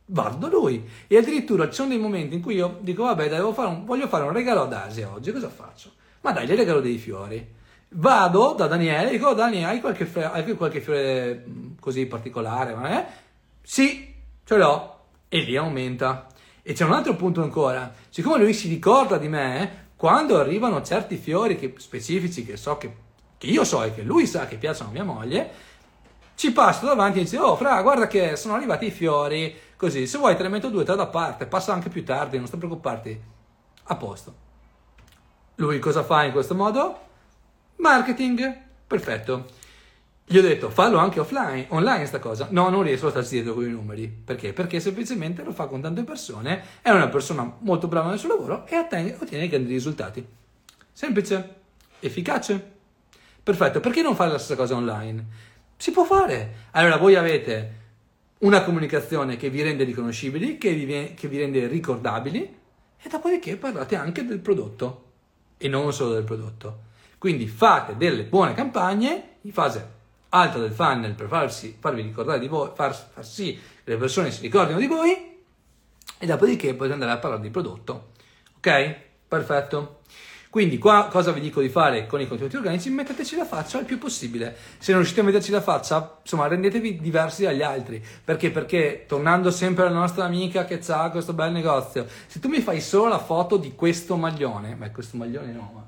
vado da lui. E addirittura ci sono dei momenti in cui io dico, vabbè, fare un, voglio fare un regalo ad Asia oggi, cosa faccio? Ma dai, gli regalo dei fiori. Vado da Daniele e dico, oh, Dani, hai qualche, hai qualche fiore così particolare? Eh? Sì, ce l'ho. E lì aumenta. E c'è un altro punto ancora. Siccome lui si ricorda di me, quando arrivano certi fiori che, specifici che so che, che io so e che lui sa che piacciono a mia moglie, ci passo davanti e dice, oh, fra, guarda che sono arrivati i fiori, così, se vuoi te ne metto due, te da parte, passa anche più tardi, non sto preoccuparti. A posto. Lui cosa fa in questo modo? Marketing, perfetto. Gli ho detto fallo anche offline, online sta cosa. No, non riesco a starsi dietro con i numeri. Perché? Perché semplicemente lo fa con tante persone, è una persona molto brava nel suo lavoro e ottiene, ottiene grandi risultati. Semplice, efficace. Perfetto, perché non fare la stessa cosa online? Si può fare. Allora voi avete una comunicazione che vi rende riconoscibili, che vi, che vi rende ricordabili e dopodiché parlate anche del prodotto e non solo del prodotto. Quindi fate delle buone campagne in fase alta del funnel per farsi, farvi ricordare di voi, far, far sì che le persone si ricordino di voi e dopodiché potete andare a parlare di prodotto. Ok? Perfetto. Quindi qua cosa vi dico di fare con i contenuti organici? Metteteci la faccia il più possibile. Se non riuscite a metterci la faccia, insomma, rendetevi diversi dagli altri. Perché? Perché tornando sempre alla nostra amica che ha questo bel negozio, se tu mi fai solo la foto di questo maglione, beh, questo maglione no,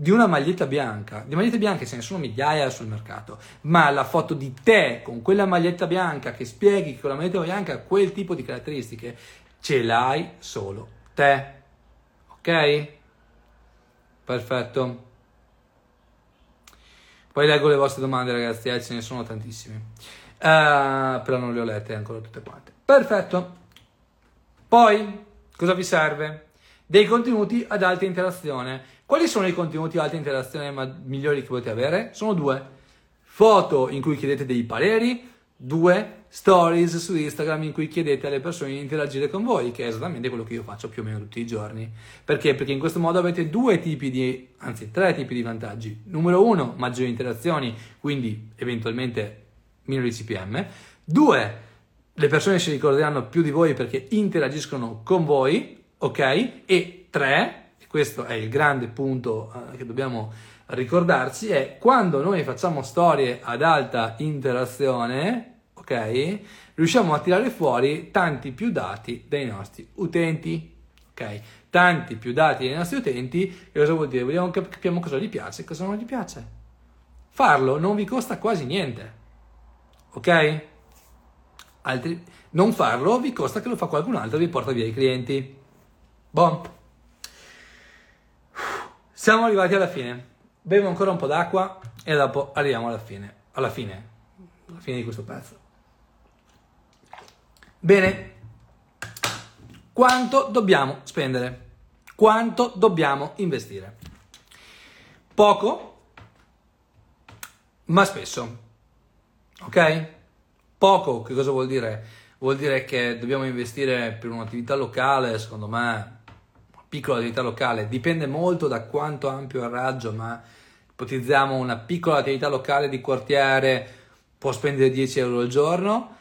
di una maglietta bianca, di magliette bianche ce ne sono migliaia sul mercato, ma la foto di te con quella maglietta bianca che spieghi che con la maglietta bianca ha quel tipo di caratteristiche, ce l'hai solo te. Ok? Perfetto. Poi leggo le vostre domande, ragazzi, eh, ce ne sono tantissime. Uh, però non le ho lette ancora tutte quante. Perfetto. Poi, cosa vi serve? Dei contenuti ad alta interazione quali sono i contenuti di alta interazione ma- migliori che potete avere? Sono due. Foto in cui chiedete dei pareri, due stories su Instagram in cui chiedete alle persone di interagire con voi, che è esattamente quello che io faccio più o meno tutti i giorni. Perché? Perché in questo modo avete due tipi di, anzi tre tipi di vantaggi. Numero uno, maggiori interazioni, quindi eventualmente minori CPM. Due, le persone si ricorderanno più di voi perché interagiscono con voi, ok? E tre, questo è il grande punto eh, che dobbiamo ricordarci, è quando noi facciamo storie ad alta interazione, ok? Riusciamo a tirare fuori tanti più dati dai nostri utenti, ok? Tanti più dati dai nostri utenti, che cosa vuol dire? Vediamo, capiamo cosa gli piace e cosa non gli piace. Farlo non vi costa quasi niente, ok? Altri, non farlo vi costa che lo fa qualcun altro e vi porta via i clienti. Buon. Siamo arrivati alla fine. Bevo ancora un po' d'acqua e dopo arriviamo alla fine. Alla fine. Alla fine di questo pezzo. Bene. Quanto dobbiamo spendere? Quanto dobbiamo investire? Poco, ma spesso. Ok? Poco, che cosa vuol dire? Vuol dire che dobbiamo investire per un'attività locale, secondo me, piccola attività locale, dipende molto da quanto ampio il raggio, ma ipotizziamo una piccola attività locale di quartiere può spendere 10 euro al giorno,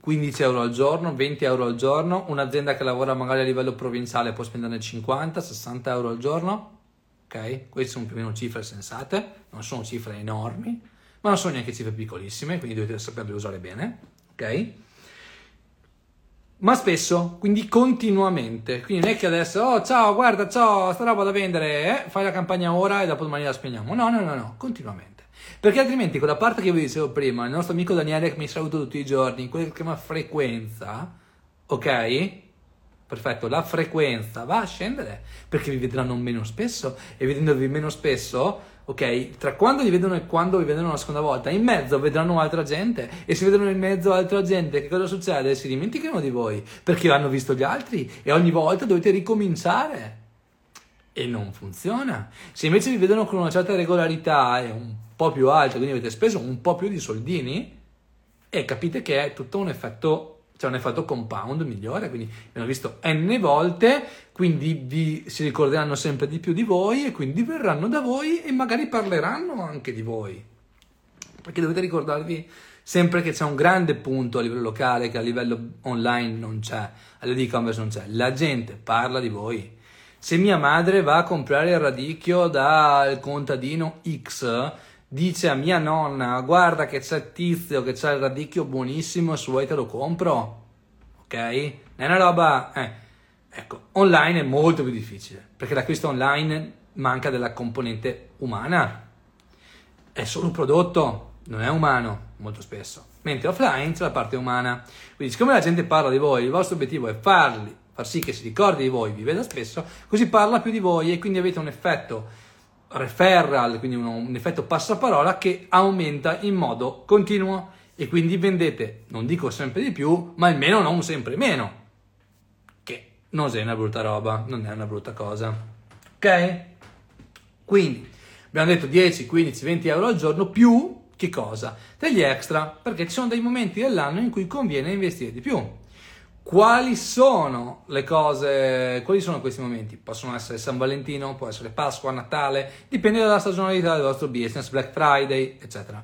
15 euro al giorno, 20 euro al giorno, un'azienda che lavora magari a livello provinciale può spenderne 50, 60 euro al giorno, ok? Queste sono più o meno cifre sensate, non sono cifre enormi, ma non sono neanche cifre piccolissime, quindi dovete saperle usare bene, ok? Ma spesso, quindi continuamente. Quindi non è che adesso, oh ciao, guarda, ciao, sta roba da vendere, eh? fai la campagna ora e dopo domani la spegniamo. No, no, no, no, continuamente. Perché altrimenti quella parte che vi dicevo prima, il nostro amico Daniele che mi saluta tutti i giorni, quella che chiama frequenza, ok? Perfetto, la frequenza va a scendere perché vi vedranno meno spesso e vedendovi meno spesso ok? Tra quando li vedono e quando vi vedono la seconda volta, in mezzo vedranno altra gente e se vedono in mezzo altra gente, che cosa succede? Si dimenticano di voi perché hanno visto gli altri e ogni volta dovete ricominciare e non funziona. Se invece vi vedono con una certa regolarità e un po' più alta, quindi avete speso un po' più di soldini e capite che è tutto un effetto c'è un effetto compound migliore, quindi abbiamo visto n volte, quindi vi si ricorderanno sempre di più di voi e quindi verranno da voi e magari parleranno anche di voi. Perché dovete ricordarvi sempre che c'è un grande punto a livello locale che a livello online non c'è, a livello di e-commerce non c'è. La gente parla di voi. Se mia madre va a comprare il radicchio dal contadino X, dice a mia nonna guarda che c'è tizio che c'è il radicchio buonissimo se vuoi te lo compro. Ok? È una roba eh. ecco online è molto più difficile perché l'acquisto online manca della componente umana. È solo un prodotto non è umano molto spesso. Mentre offline c'è la parte umana. Quindi siccome la gente parla di voi il vostro obiettivo è farli far sì che si ricordi di voi vi veda spesso così parla più di voi e quindi avete un effetto referral, quindi un, un effetto passaparola che aumenta in modo continuo e quindi vendete, non dico sempre di più, ma almeno non sempre meno, che non è una brutta roba, non è una brutta cosa. Ok? Quindi abbiamo detto 10, 15, 20 euro al giorno più che cosa? Degli extra, perché ci sono dei momenti dell'anno in cui conviene investire di più. Quali sono le cose, quali sono questi momenti? Possono essere San Valentino, può essere Pasqua, Natale, dipende dalla stagionalità del vostro business, Black Friday, eccetera.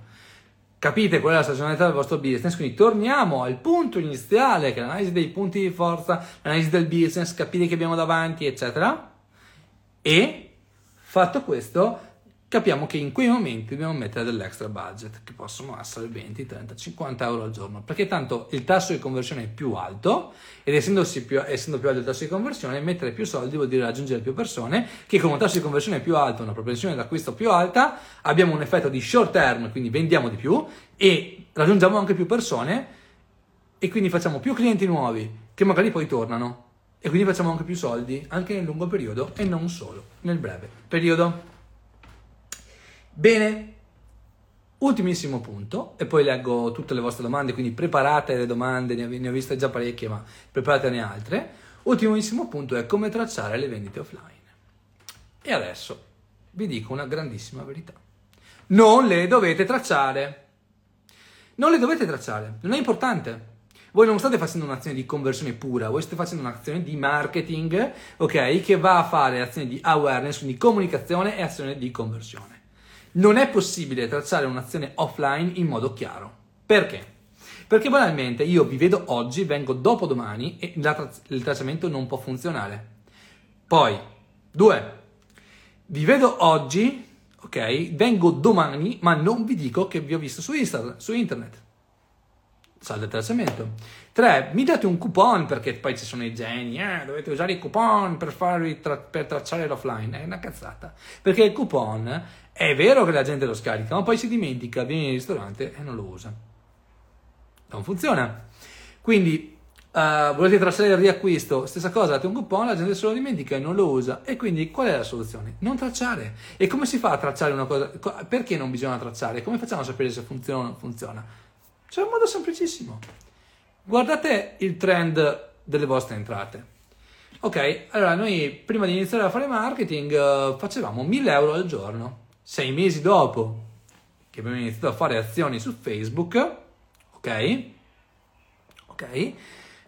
Capite qual è la stagionalità del vostro business, quindi torniamo al punto iniziale, che è l'analisi dei punti di forza, l'analisi del business, capire che abbiamo davanti, eccetera. E fatto questo, capiamo che in quei momenti dobbiamo mettere dell'extra budget, che possono essere 20, 30, 50 euro al giorno, perché tanto il tasso di conversione è più alto ed più, essendo più alto il tasso di conversione, mettere più soldi vuol dire raggiungere più persone, che con un tasso di conversione più alto, una propensione d'acquisto più alta, abbiamo un effetto di short term, quindi vendiamo di più e raggiungiamo anche più persone e quindi facciamo più clienti nuovi che magari poi tornano e quindi facciamo anche più soldi anche nel lungo periodo e non solo nel breve periodo. Bene, ultimissimo punto, e poi leggo tutte le vostre domande, quindi preparate le domande, ne ho viste già parecchie, ma preparatene altre. Ultimissimo punto è come tracciare le vendite offline. E adesso vi dico una grandissima verità. Non le dovete tracciare. Non le dovete tracciare, non è importante. Voi non state facendo un'azione di conversione pura, voi state facendo un'azione di marketing, ok? Che va a fare azione di awareness, quindi comunicazione e azione di conversione. Non è possibile tracciare un'azione offline in modo chiaro. Perché? Perché banalmente io vi vedo oggi, vengo dopo domani e tra- il tracciamento non può funzionare. Poi, due, vi vedo oggi, ok, vengo domani, ma non vi dico che vi ho visto su, Instagram, su internet. Salta il tracciamento. 3. Mi date un coupon perché poi ci sono i geni, eh, dovete usare i coupon per, tra- per tracciare l'offline. È una cazzata. Perché il coupon è vero che la gente lo scarica, ma poi si dimentica, viene in ristorante e non lo usa. Non funziona. Quindi uh, volete tracciare il riacquisto, stessa cosa, date un coupon, la gente se lo dimentica e non lo usa. E quindi qual è la soluzione? Non tracciare. E come si fa a tracciare una cosa? Perché non bisogna tracciare? Come facciamo a sapere se funziona o non funziona? C'è un modo semplicissimo. Guardate il trend delle vostre entrate. Ok, allora noi prima di iniziare a fare marketing uh, facevamo 1000 euro al giorno sei mesi dopo che abbiamo iniziato a fare azioni su Facebook, ok? Ok?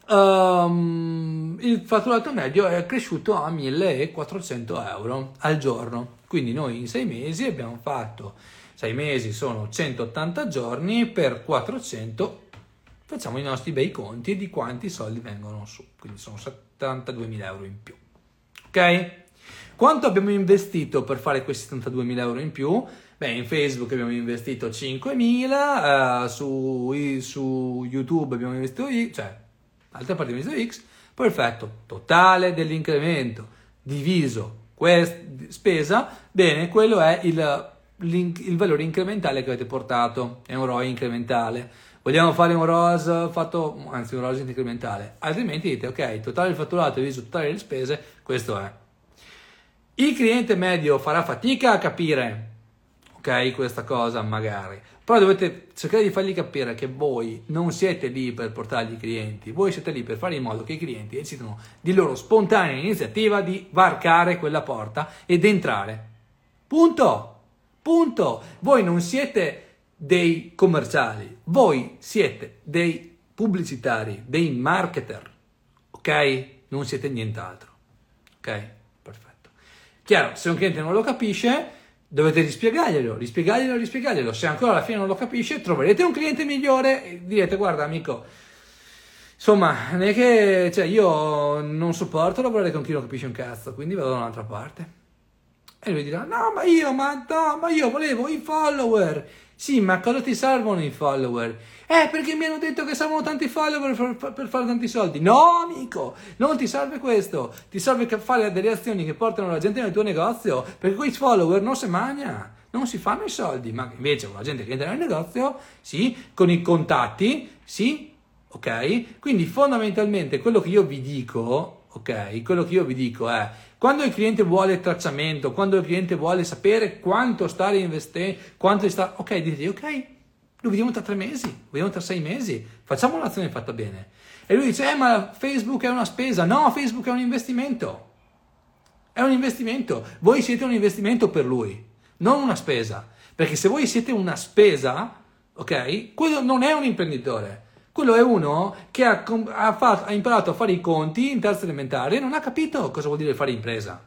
Um, il fatturato medio è cresciuto a 1400 euro al giorno. Quindi noi in sei mesi abbiamo fatto, sei mesi sono 180 giorni per 400, facciamo i nostri bei conti di quanti soldi vengono su. Quindi sono 72.000 euro in più. Ok? Quanto abbiamo investito per fare questi 72.000 euro in più? Beh, in Facebook abbiamo investito 5.000, uh, su, su, YouTube abbiamo investito X, cioè, altre parti abbiamo investito X, perfetto, totale dell'incremento. Diviso. Quest, spesa, bene, quello è il, il valore incrementale che avete portato, è un ROI incrementale. Vogliamo fare un ROAS fatto, anzi un ROAS incrementale, altrimenti dite ok, totale del fatturato diviso totale delle spese, questo è. Il cliente medio farà fatica a capire, ok, questa cosa magari, però dovete cercare di fargli capire che voi non siete lì per portargli i clienti, voi siete lì per fare in modo che i clienti decidano di loro spontanea iniziativa di varcare quella porta ed entrare. Punto. Punto. Voi non siete dei commerciali, voi siete dei pubblicitari, dei marketer, ok? Non siete nient'altro, ok? Chiaro, se un cliente non lo capisce, Dovete rispiegarglielo, rispiegarglielo, rispiegarglielo. Se ancora alla fine non lo capisce, troverete un cliente migliore e direte, guarda amico, insomma, non è che cioè, io non sopporto lavorare con chi non capisce un cazzo, quindi vado da un'altra parte. E lui dirà, no, ma io, ma, no, ma io volevo i follower. Sì, ma cosa ti servono i follower? Eh, perché mi hanno detto che servono tanti follower per, fare tanti soldi. No, amico, non ti serve questo. Ti serve fare delle azioni che portano la gente nel tuo negozio, perché quei follower non si mangia, non si fanno i soldi, ma invece con la gente che entra nel negozio, sì, con i contatti, sì, ok? Quindi fondamentalmente quello che io vi dico, ok? Quello che io vi dico è quando il cliente vuole tracciamento, quando il cliente vuole sapere quanto sta reinvestendo, quanto sta... Ok, dite ok, lo vediamo tra tre mesi, lo vediamo tra sei mesi, facciamo un'azione fatta bene. E lui dice, eh ma Facebook è una spesa. No, Facebook è un investimento. È un investimento. Voi siete un investimento per lui, non una spesa. Perché se voi siete una spesa, ok, quello non è un imprenditore quello è uno che ha, ha, fatto, ha imparato a fare i conti in terza elementare e non ha capito cosa vuol dire fare impresa.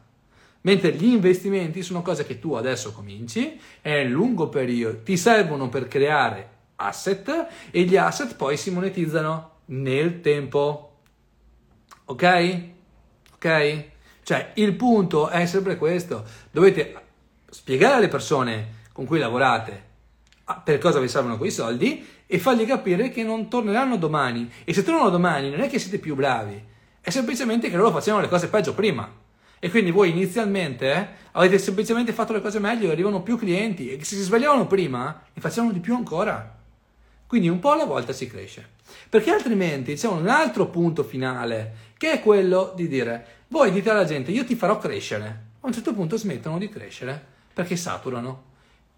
Mentre gli investimenti sono cose che tu adesso cominci nel lungo periodo ti servono per creare asset e gli asset poi si monetizzano nel tempo. Ok? Ok? Cioè il punto è sempre questo. Dovete spiegare alle persone con cui lavorate per cosa vi servono quei soldi e fargli capire che non torneranno domani. E se tornano domani non è che siete più bravi, è semplicemente che loro facevano le cose peggio prima. E quindi voi inizialmente eh, avete semplicemente fatto le cose meglio arrivano più clienti e se si svegliavano prima ne facevano di più ancora. Quindi un po' alla volta si cresce. Perché altrimenti c'è un altro punto finale che è quello di dire voi dite alla gente io ti farò crescere. A un certo punto smettono di crescere perché saturano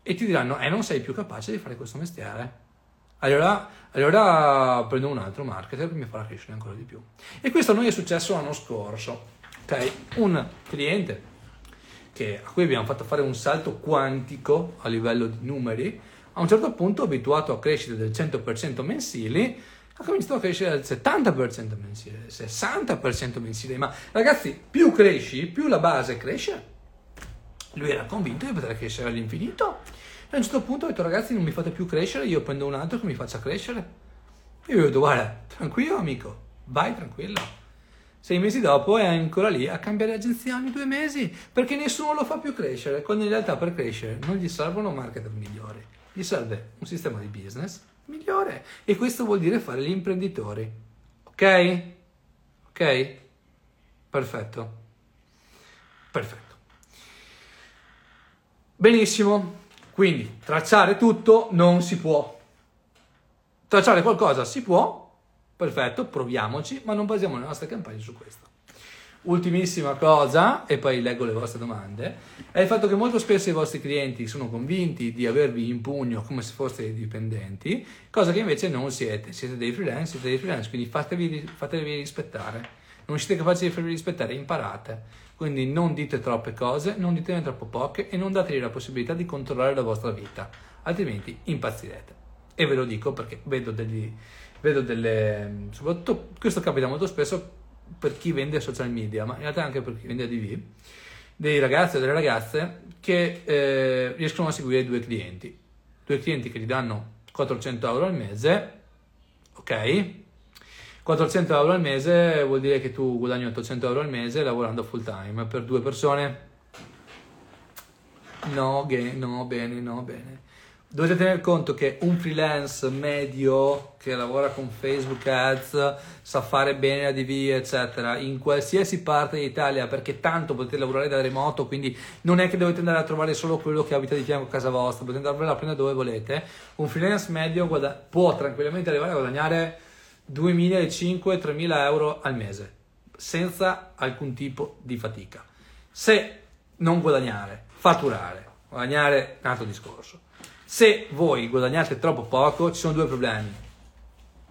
e ti diranno eh non sei più capace di fare questo mestiere. Allora, allora prendo un altro marketer che mi farà crescere ancora di più. E questo a noi è successo l'anno scorso. Okay? Un cliente che, a cui abbiamo fatto fare un salto quantico a livello di numeri, a un certo punto, abituato a crescite del 100% mensili, ha cominciato a crescere del 70% mensile, del 60% mensile. Ma ragazzi, più cresci, più la base cresce. Lui era convinto di poter crescere all'infinito e a un certo punto ho detto ragazzi non mi fate più crescere, io prendo un altro che mi faccia crescere. Io ho detto guarda, tranquillo amico, vai tranquillo. Sei mesi dopo è ancora lì a cambiare agenzia ogni due mesi perché nessuno lo fa più crescere, quando in realtà per crescere non gli servono marketer migliori, gli serve un sistema di business migliore e questo vuol dire fare gli imprenditori. Ok? Ok? Perfetto. Perfetto. Benissimo. Quindi tracciare tutto non si può. Tracciare qualcosa si può, perfetto, proviamoci, ma non basiamo le nostre campagne su questo. Ultimissima cosa, e poi leggo le vostre domande, è il fatto che molto spesso i vostri clienti sono convinti di avervi in pugno come se foste dei dipendenti, cosa che invece non siete, siete dei freelance, siete dei freelance, quindi fatevi, fatevi rispettare. Non siete capaci di farvi rispettare, imparate. Quindi non dite troppe cose, non ditene troppo poche e non dategli la possibilità di controllare la vostra vita, altrimenti impazzirete. E ve lo dico perché vedo, degli, vedo delle... soprattutto questo capita molto spesso per chi vende social media, ma in realtà anche per chi vende ADV, dei ragazzi o delle ragazze che eh, riescono a seguire due clienti. Due clienti che gli danno 400 euro al mese, ok? 400 euro al mese vuol dire che tu guadagni 800 euro al mese lavorando full time per due persone. No, no, bene, no, bene. Dovete tener conto che un freelance medio che lavora con Facebook Ads, sa fare bene la DV, eccetera, in qualsiasi parte d'Italia, perché tanto potete lavorare da remoto, quindi non è che dovete andare a trovare solo quello che abita di fianco a casa vostra, potete andarvela a prendere dove volete. Un freelance medio guada- può tranquillamente arrivare a guadagnare 2.500-3.000 euro al mese, senza alcun tipo di fatica. Se non guadagnare, fatturare, guadagnare altro discorso. Se voi guadagnate troppo poco, ci sono due problemi.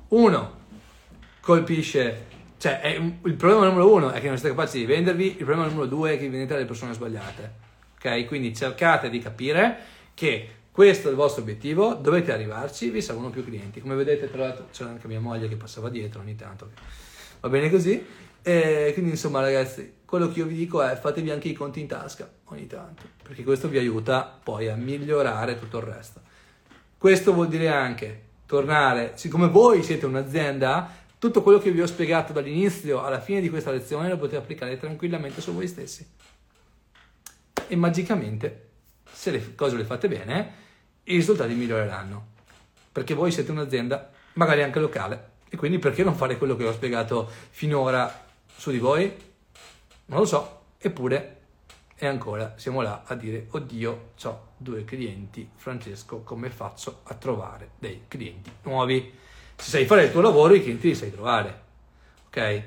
Uno, colpisce, cioè è, il problema numero uno è che non siete capaci di vendervi, il problema numero due è che vendete alle persone sbagliate. Ok? Quindi cercate di capire che questo è il vostro obiettivo, dovete arrivarci, vi servono più clienti. Come vedete, tra l'altro, c'era anche mia moglie che passava dietro ogni tanto. Va bene così? E quindi, insomma, ragazzi, quello che io vi dico è fatevi anche i conti in tasca ogni tanto, perché questo vi aiuta poi a migliorare tutto il resto. Questo vuol dire anche tornare, siccome voi siete un'azienda, tutto quello che vi ho spiegato dall'inizio alla fine di questa lezione lo potete applicare tranquillamente su voi stessi. E magicamente, se le cose le fate bene, i risultati miglioreranno. Perché voi siete un'azienda, magari anche locale, e quindi perché non fare quello che ho spiegato finora su di voi? Non lo so, eppure e ancora siamo là a dire, oddio, ho due clienti, Francesco, come faccio a trovare dei clienti nuovi? Se sai fare il tuo lavoro, i clienti li sai trovare. Ok?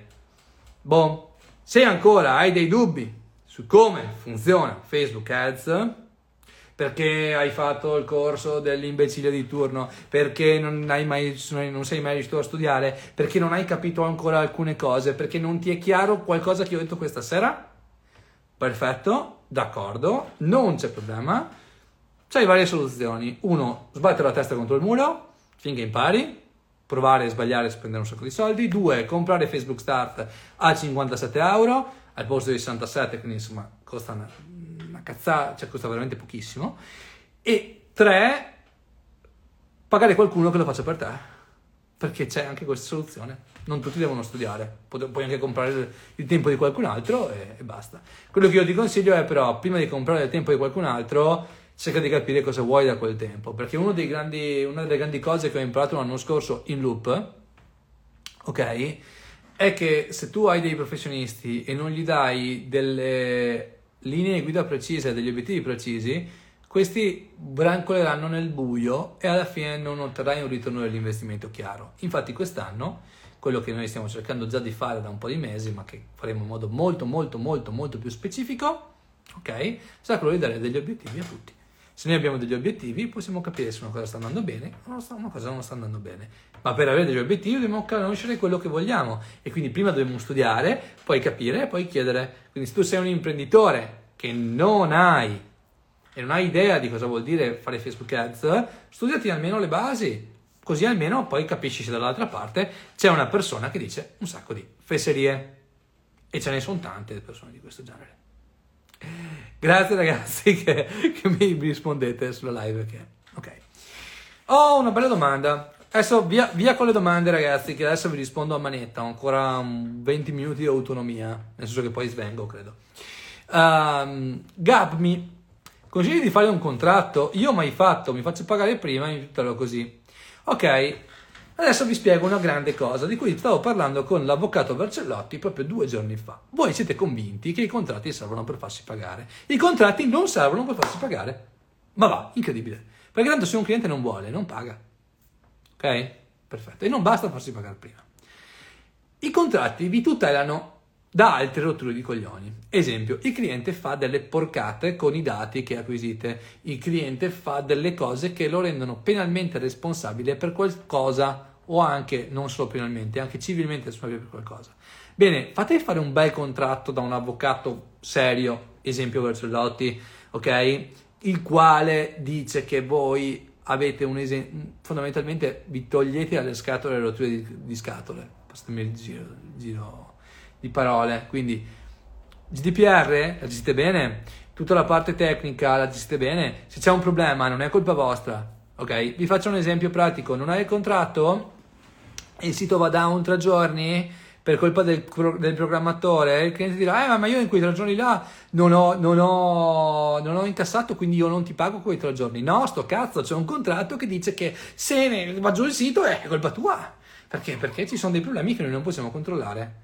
Boh, se ancora hai dei dubbi su come funziona Facebook Ads, perché hai fatto il corso dell'imbecille di turno, perché non, mai, non sei mai riuscito a studiare, perché non hai capito ancora alcune cose, perché non ti è chiaro qualcosa che ho detto questa sera? Perfetto, d'accordo, non c'è problema. C'hai varie soluzioni. Uno, sbattere la testa contro il muro finché impari, provare e sbagliare e spendere un sacco di soldi. Due, comprare Facebook Start a 57 euro al posto di 67, quindi insomma costa cazzata, cioè costa veramente pochissimo. E tre, pagare qualcuno che lo faccia per te, perché c'è anche questa soluzione. Non tutti devono studiare, puoi anche comprare il tempo di qualcun altro e, e basta. Quello che io ti consiglio è però, prima di comprare il tempo di qualcun altro, cerca di capire cosa vuoi da quel tempo, perché grandi, una delle grandi cose che ho imparato l'anno scorso in loop, ok, è che se tu hai dei professionisti e non gli dai delle linee guida precise, degli obiettivi precisi, questi brancoleranno nel buio e alla fine non otterrai un ritorno dell'investimento chiaro. Infatti quest'anno, quello che noi stiamo cercando già di fare da un po' di mesi, ma che faremo in modo molto molto molto molto più specifico, ok? Sarà quello di dare degli obiettivi a tutti. Se noi abbiamo degli obiettivi possiamo capire se una cosa sta andando bene o una cosa non sta andando bene. Ma per avere degli obiettivi dobbiamo conoscere quello che vogliamo e quindi prima dobbiamo studiare, poi capire e poi chiedere. Quindi se tu sei un imprenditore che non hai e non hai idea di cosa vuol dire fare Facebook Ads, studiati almeno le basi, così almeno poi capisci se dall'altra parte c'è una persona che dice un sacco di fesserie. E ce ne sono tante persone di questo genere. Grazie ragazzi che, che mi rispondete sulla live. Che, ok. Ho una bella domanda. Adesso via, via, con le domande ragazzi, che adesso vi rispondo a manetta. Ho ancora 20 minuti di autonomia, nel senso che poi svengo, credo. Um, Gab mi consigli di fare un contratto? Io ho mai fatto, mi faccio pagare prima e mi così. Ok, Adesso vi spiego una grande cosa di cui stavo parlando con l'avvocato Vercellotti proprio due giorni fa. Voi siete convinti che i contratti servono per farsi pagare. I contratti non servono per farsi pagare. Ma va, incredibile. Perché tanto se un cliente non vuole, non paga. Ok? Perfetto. E non basta farsi pagare prima. I contratti vi tutelano da altre rotture di coglioni. Esempio, il cliente fa delle porcate con i dati che acquisite, il cliente fa delle cose che lo rendono penalmente responsabile per qualcosa o anche, non solo penalmente, anche civilmente responsabile per qualcosa. Bene, fate fare un bel contratto da un avvocato serio, esempio Vercellotti, ok? Il quale dice che voi avete un esempio, fondamentalmente vi togliete dalle scatole le rotture di, di scatole, passatemi il giro, giro di parole. Quindi GDPR la gestite bene, tutta la parte tecnica la gestite bene. Se c'è un problema non è colpa vostra. Ok? Vi faccio un esempio pratico. Non hai il contratto e il sito va down tre giorni per colpa del, del, programmatore, il cliente dirà, eh, ma io in quei tre giorni là non ho, non, ho, non ho, incassato, quindi io non ti pago quei tre giorni. No, sto cazzo, c'è un contratto che dice che se va giù il sito è colpa tua. Perché? Perché ci sono dei problemi che noi non possiamo controllare.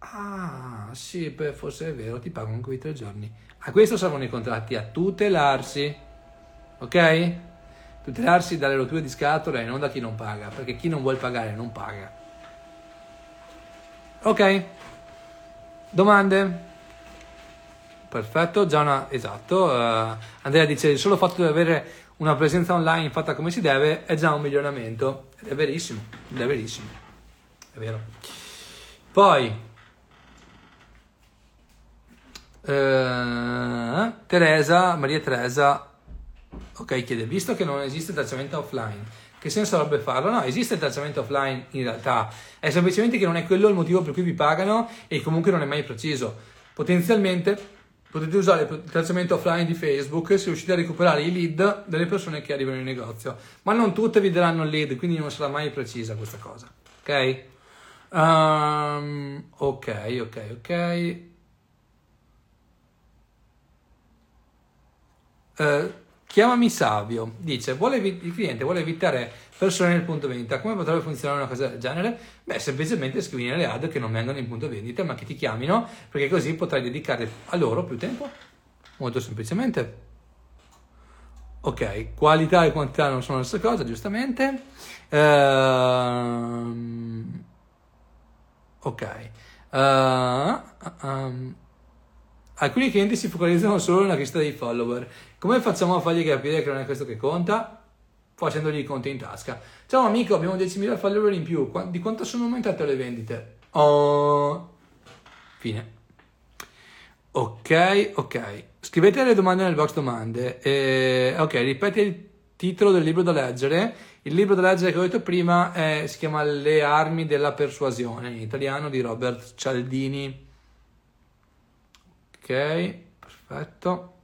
Ah, sì, beh, forse è vero, ti pagano quei tre giorni. A questo servono i contratti, a tutelarsi, ok? Tutelarsi dalle rotture di scatole e non da chi non paga, perché chi non vuole pagare non paga. Ok? Domande? Perfetto, già una... esatto. Uh, Andrea dice, il solo fatto di avere una presenza online fatta come si deve è già un miglioramento. Ed è verissimo, è verissimo. È vero. Poi, eh, Teresa, Maria Teresa, ok, chiede, visto che non esiste tracciamento offline, Che senso avrebbe farlo? No, esiste il tracciamento offline in realtà, è semplicemente che non è quello il motivo per cui vi pagano e comunque non è mai preciso. Potenzialmente potete usare il tracciamento offline di Facebook se riuscite a recuperare i lead delle persone che arrivano in negozio, ma non tutte vi daranno il lead, quindi non sarà mai precisa questa cosa. Ok? Um, ok, ok, ok. Uh, chiamami Savio, dice, vuole, il cliente vuole evitare persone nel punto vendita, come potrebbe funzionare una cosa del genere? Beh, semplicemente scrivi nelle ad che non vengono in punto vendita, ma che ti chiamino, perché così potrai dedicare a loro più tempo. Molto semplicemente. Ok, qualità e quantità non sono la stessa cosa, giustamente. Ehm, ok. Uh, um, alcuni clienti si focalizzano solo nella crescita dei follower. Come facciamo a fargli capire che non è questo che conta? Facendogli i conti in tasca. Ciao amico, abbiamo 10.000 follower in più. Di quanto sono aumentate le vendite? Oh. Fine. Ok, ok. Scrivete le domande nel box domande. E, ok, ripeti il titolo del libro da leggere. Il libro da leggere che ho detto prima è, si chiama Le armi della persuasione, in italiano di Robert Cialdini. Ok, perfetto.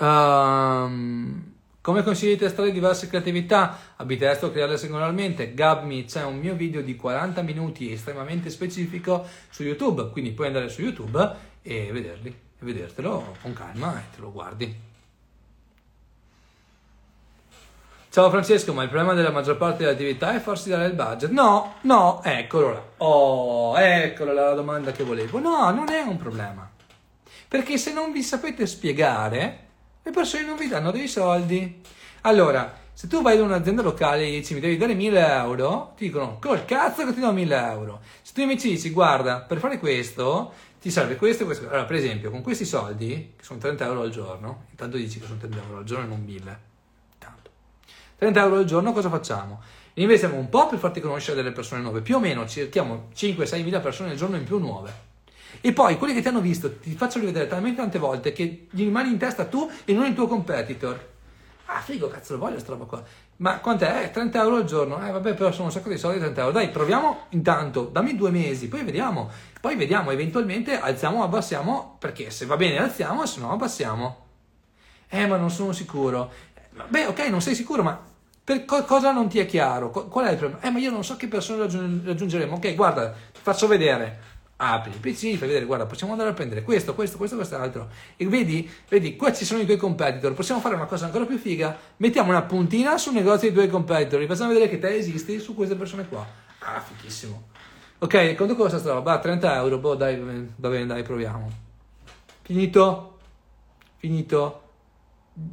Um, come consigli di testare diverse creatività? A crearle singolarmente. Gabmi, c'è un mio video di 40 minuti estremamente specifico su YouTube, quindi puoi andare su YouTube e vederli, e vedertelo con calma e te lo guardi. Ciao Francesco, ma il problema della maggior parte delle attività è farsi dare il budget? No, no, eccolo là. Oh, eccola la domanda che volevo. No, non è un problema. Perché se non vi sapete spiegare, le persone non vi danno dei soldi. Allora, se tu vai da un'azienda locale e dici mi devi dare 1000 euro, ti dicono col cazzo che ti do 1000 euro. Se tu invece dici guarda, per fare questo ti serve questo e questo. Allora, per esempio, con questi soldi, che sono 30 euro al giorno, intanto dici che sono 30 euro al giorno e non 1000 30 euro al giorno cosa facciamo? Investiamo un po' per farti conoscere delle persone nuove, più o meno cerchiamo 5-6 mila persone al giorno in più nuove. E poi quelli che ti hanno visto ti faccio rivedere talmente tante volte che gli rimani in testa tu e non il tuo competitor. Ah, figo, cazzo, lo voglio questa roba qua. Ma quant'è? Eh, 30 euro al giorno. Eh, vabbè, però sono un sacco di soldi, 30 euro. Dai, proviamo intanto, dammi due mesi, poi vediamo. Poi vediamo, eventualmente alziamo o abbassiamo, perché se va bene alziamo, se no abbassiamo. Eh, ma non sono sicuro. Beh, ok, non sei sicuro, ma per co- cosa non ti è chiaro? Qual è il problema? Eh, ma io non so che persone raggiung- raggiungeremo. Ok, guarda, ti faccio vedere. Apri il PC, fai vedere, guarda, possiamo andare a prendere questo, questo, questo, quest'altro. E vedi, vedi, qua ci sono i tuoi competitor. Possiamo fare una cosa ancora più figa. Mettiamo una puntina sul negozio dei tuoi competitor. Gli facciamo vedere che te esisti su queste persone qua. Ah, fichissimo. Ok, quanto costa sta roba? 30 euro. Boh, dai, va bene, dai, proviamo. Finito? Finito?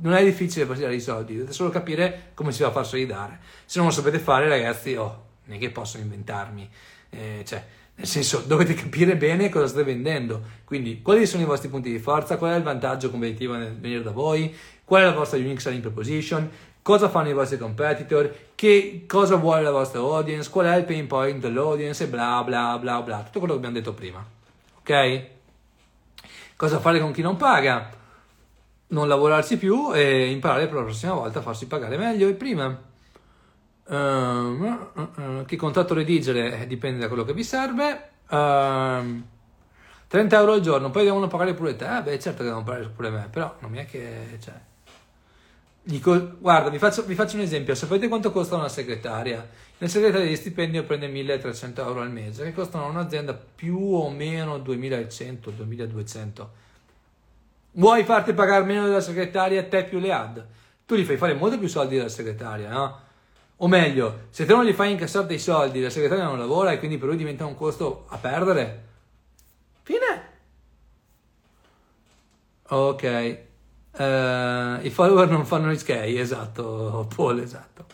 non è difficile partire i soldi, dovete solo capire come si va a far solidare. Se non lo sapete fare, ragazzi, oh, non è che posso inventarmi. Eh, cioè, nel senso, dovete capire bene cosa state vendendo. Quindi, quali sono i vostri punti di forza? Qual è il vantaggio competitivo nel venire da voi? Qual è la vostra unique selling proposition? Cosa fanno i vostri competitor? Che cosa vuole la vostra audience? Qual è il pain point dell'audience? E bla bla bla bla. Tutto quello che abbiamo detto prima. Ok? Cosa fare con chi non paga? non lavorarsi più e imparare per la prossima volta a farsi pagare meglio e prima. Uh, uh, uh, che contratto redigere eh, dipende da quello che vi serve. 30 euro al giorno, poi devono pagare pure te. Eh, beh, certo che devono pagare pure me, però non è che. Cioè, dico, guarda, vi faccio, vi faccio, un esempio. Sapete quanto costa una segretaria? Una segretaria di stipendio prende 1300 euro al mese, che costano un'azienda più o meno 2100-2200 Vuoi farti pagare meno della segretaria te più le ad? Tu gli fai fare molto più soldi della segretaria, no? O meglio, se te non gli fai incassare dei soldi, la segretaria non lavora e quindi per lui diventa un costo a perdere. Fine. Ok. Uh, I follower non fanno skate, esatto, Paul, esatto.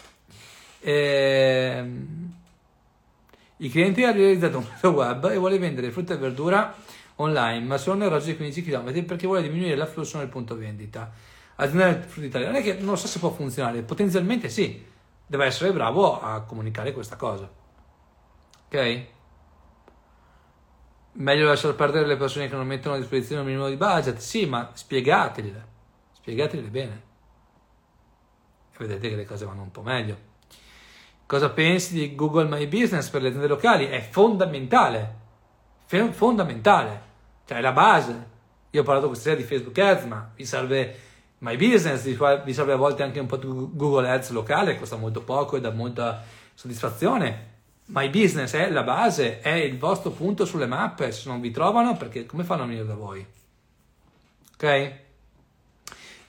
Ehm, I clienti hanno realizzato un sito web e vuole vendere frutta e verdura online, ma solo nel raggio di 15 km perché vuole diminuire l'afflusso nel punto vendita. Azienda Frutta Italia non è che non so se può funzionare, potenzialmente sì, deve essere bravo a comunicare questa cosa. Ok? Meglio lasciar perdere le persone che non mettono a disposizione un minimo di budget, sì, ma spiegatele, spiegatele bene. vedete che le cose vanno un po' meglio. Cosa pensi di Google My Business per le aziende locali? È fondamentale, fondamentale, cioè è la base. Io ho parlato questa sera di Facebook Ads, ma vi serve My Business, vi serve a volte anche un po' di Google Ads locale, costa molto poco e dà molta soddisfazione. My Business è la base, è il vostro punto sulle mappe, se non vi trovano, perché come fanno a venire da voi? Ok?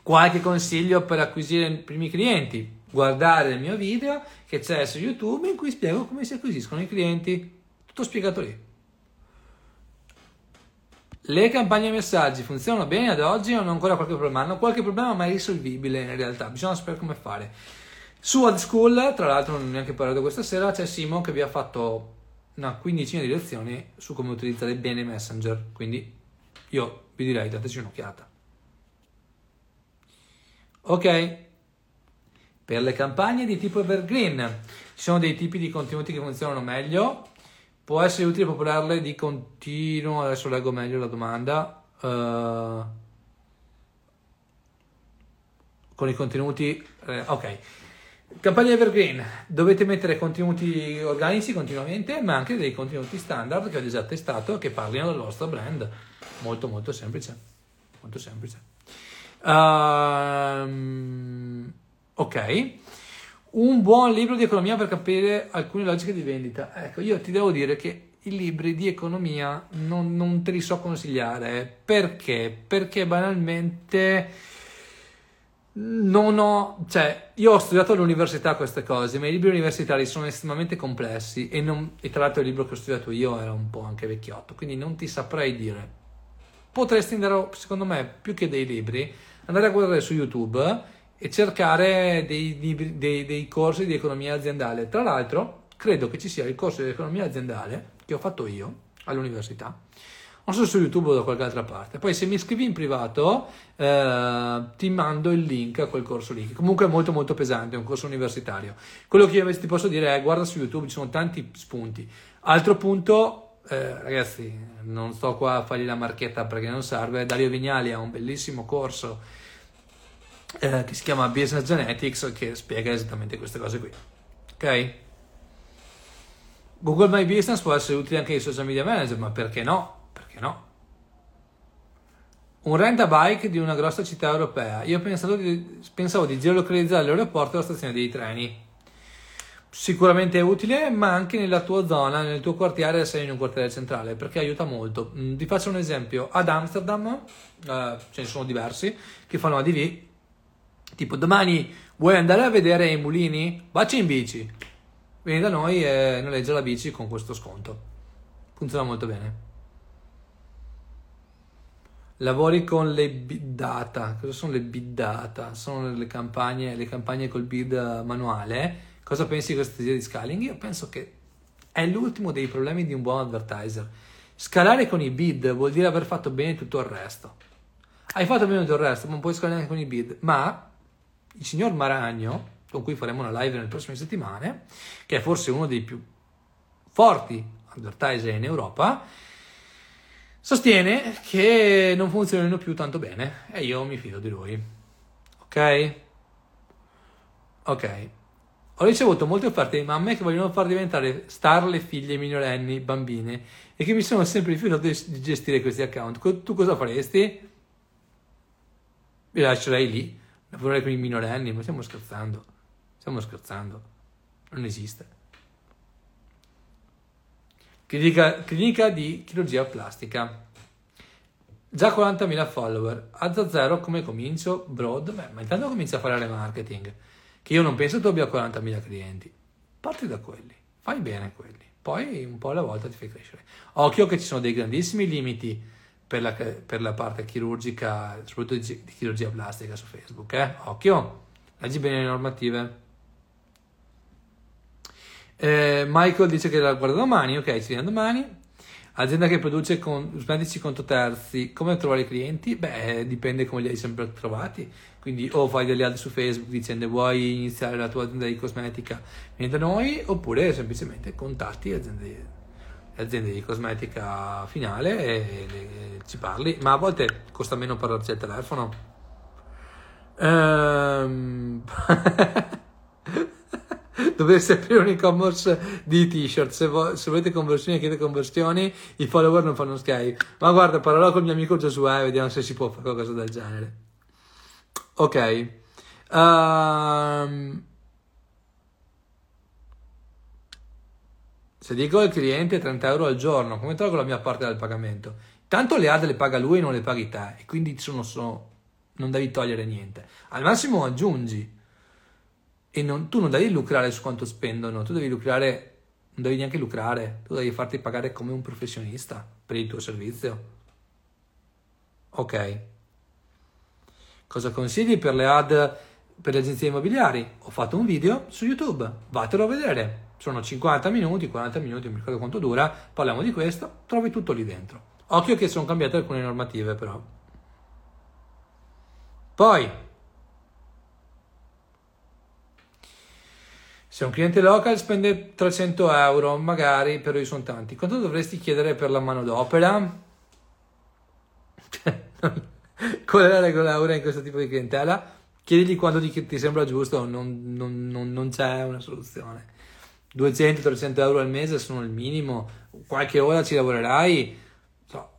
Qualche consiglio per acquisire i primi clienti? Guardare il mio video che c'è su YouTube in cui spiego come si acquisiscono i clienti. Tutto spiegato lì. Le campagne messaggi funzionano bene ad oggi o hanno ancora qualche problema? Hanno qualche problema ma è risolvibile in realtà, bisogna sapere come fare. Su Ad School, tra l'altro non ho neanche parlato questa sera, c'è Simon che vi ha fatto una quindicina di lezioni su come utilizzare bene Messenger, quindi io vi direi dateci un'occhiata. Ok, per le campagne di tipo evergreen ci sono dei tipi di contenuti che funzionano meglio Può essere utile popularle di continuo, adesso leggo meglio la domanda, uh, con i contenuti, eh, ok. Campagna Evergreen, dovete mettere contenuti organici continuamente, ma anche dei contenuti standard che ho già testato che parlino del vostro brand. Molto molto semplice. Molto semplice. Uh, ok un buon libro di economia per capire alcune logiche di vendita. Ecco, io ti devo dire che i libri di economia non, non te li so consigliare. Perché? Perché banalmente non ho, cioè, io ho studiato all'università queste cose, ma i libri universitari sono estremamente complessi e, non, e tra l'altro il libro che ho studiato io era un po' anche vecchiotto, quindi non ti saprei dire. Potresti andare, secondo me, più che dei libri, andare a guardare su YouTube e cercare dei, dei, dei, dei, corsi di economia aziendale. Tra l'altro, credo che ci sia il corso di economia aziendale che ho fatto io all'università. Non so su YouTube o da qualche altra parte. Poi, se mi scrivi in privato, eh, ti mando il link a quel corso lì, comunque è molto, molto pesante. È un corso universitario. Quello che io ti posso dire è: guarda su YouTube, ci sono tanti spunti. Altro punto, eh, ragazzi, non sto qua a fargli la marchetta perché non serve. Dario Vignali ha un bellissimo corso eh, che si chiama Business Genetics che spiega esattamente queste cose qui. Ok? Google My Business può essere utile anche ai social media manager, ma perché no? Perché no? Un rent a bike di una grossa città europea. Io pensavo di, pensavo di geolocalizzare l'aeroporto e la stazione dei treni. Sicuramente è utile, ma anche nella tua zona, nel tuo quartiere, se sei in un quartiere centrale, perché aiuta molto. Mm, ti faccio un esempio. Ad Amsterdam, eh, ce ne sono diversi, che fanno ADV, Tipo domani vuoi andare a vedere i mulini? Vacci in bici. Vieni da noi e noleggia la bici con questo sconto. Funziona molto bene. Lavori con le bid data. Cosa sono le bid data? Sono le campagne, le campagne col bid manuale. Cosa pensi di questa strategia di scaling? Io penso che è l'ultimo dei problemi di un buon advertiser. Scalare con i bid vuol dire aver fatto bene tutto il resto. Hai fatto bene tutto il resto, ma non puoi scalare con i bid. Ma il signor Maragno, con cui faremo una live nelle prossime settimane, che è forse uno dei più forti advertiser in Europa, sostiene che non funzionino più tanto bene e io mi fido di lui. Ok? Ok. Ho ricevuto molte offerte di mamme che vogliono far diventare star le figlie minorenni, bambine, e che mi sono sempre rifiutato di gestire questi account. Tu cosa faresti? Vi lascerei lì lavorare con i minorenni, ma stiamo scherzando, stiamo scherzando, non esiste. Clinica, clinica di chirurgia plastica. Già 40.000 follower, a zero come comincio? Broad, beh, ma intanto comincia a fare remarketing, che io non penso tu abbia 40.000 clienti. Parti da quelli, fai bene quelli, poi un po' alla volta ti fai crescere. Occhio che ci sono dei grandissimi limiti per la, per la parte chirurgica, soprattutto di, chirurgia plastica su Facebook. Eh? Occhio, leggi bene le normative. Eh, Michael dice che la guarda domani, ok, ci vediamo domani. Azienda che produce con, spendici conto terzi, come trovare i clienti? Beh, dipende come li hai sempre trovati. Quindi o fai delle ad su Facebook dicendo vuoi iniziare la tua azienda di cosmetica, vieni da noi, oppure semplicemente contatti aziende aziende di cosmetica finale e, ci parli, ma a volte costa meno parlarci al telefono. Ehm... Dovreste aprire un e-commerce di t-shirt. Se, vo- se volete conversioni, chiedete conversioni. I follower non fanno sky. Ma guarda, parlerò col mio amico Giosuè e vediamo se si può fare qualcosa del genere. Ok. Um... Se dico al cliente 30 euro al giorno, come tolgo la mia parte del pagamento? Tanto le ad le paga lui e non le paghi te, e quindi sono, sono, non devi togliere niente. Al massimo aggiungi, e non, tu non devi lucrare su quanto spendono, tu devi lucrare, non devi neanche lucrare, tu devi farti pagare come un professionista per il tuo servizio. Ok. Cosa consigli per le ad per le agenzie immobiliari? Ho fatto un video su YouTube, vatelo a vedere sono 50 minuti, 40 minuti, non mi ricordo quanto dura, parliamo di questo, trovi tutto lì dentro. Occhio che sono cambiate alcune normative però. Poi, se un cliente local spende 300 euro, magari, però io sono tanti, quanto dovresti chiedere per la manodopera? Qual è la regola ora in questo tipo di clientela? Chiedigli quando ti, sembra giusto, non, non, non, non c'è una soluzione. 200-300 euro al mese sono il minimo, qualche ora ci lavorerai, so,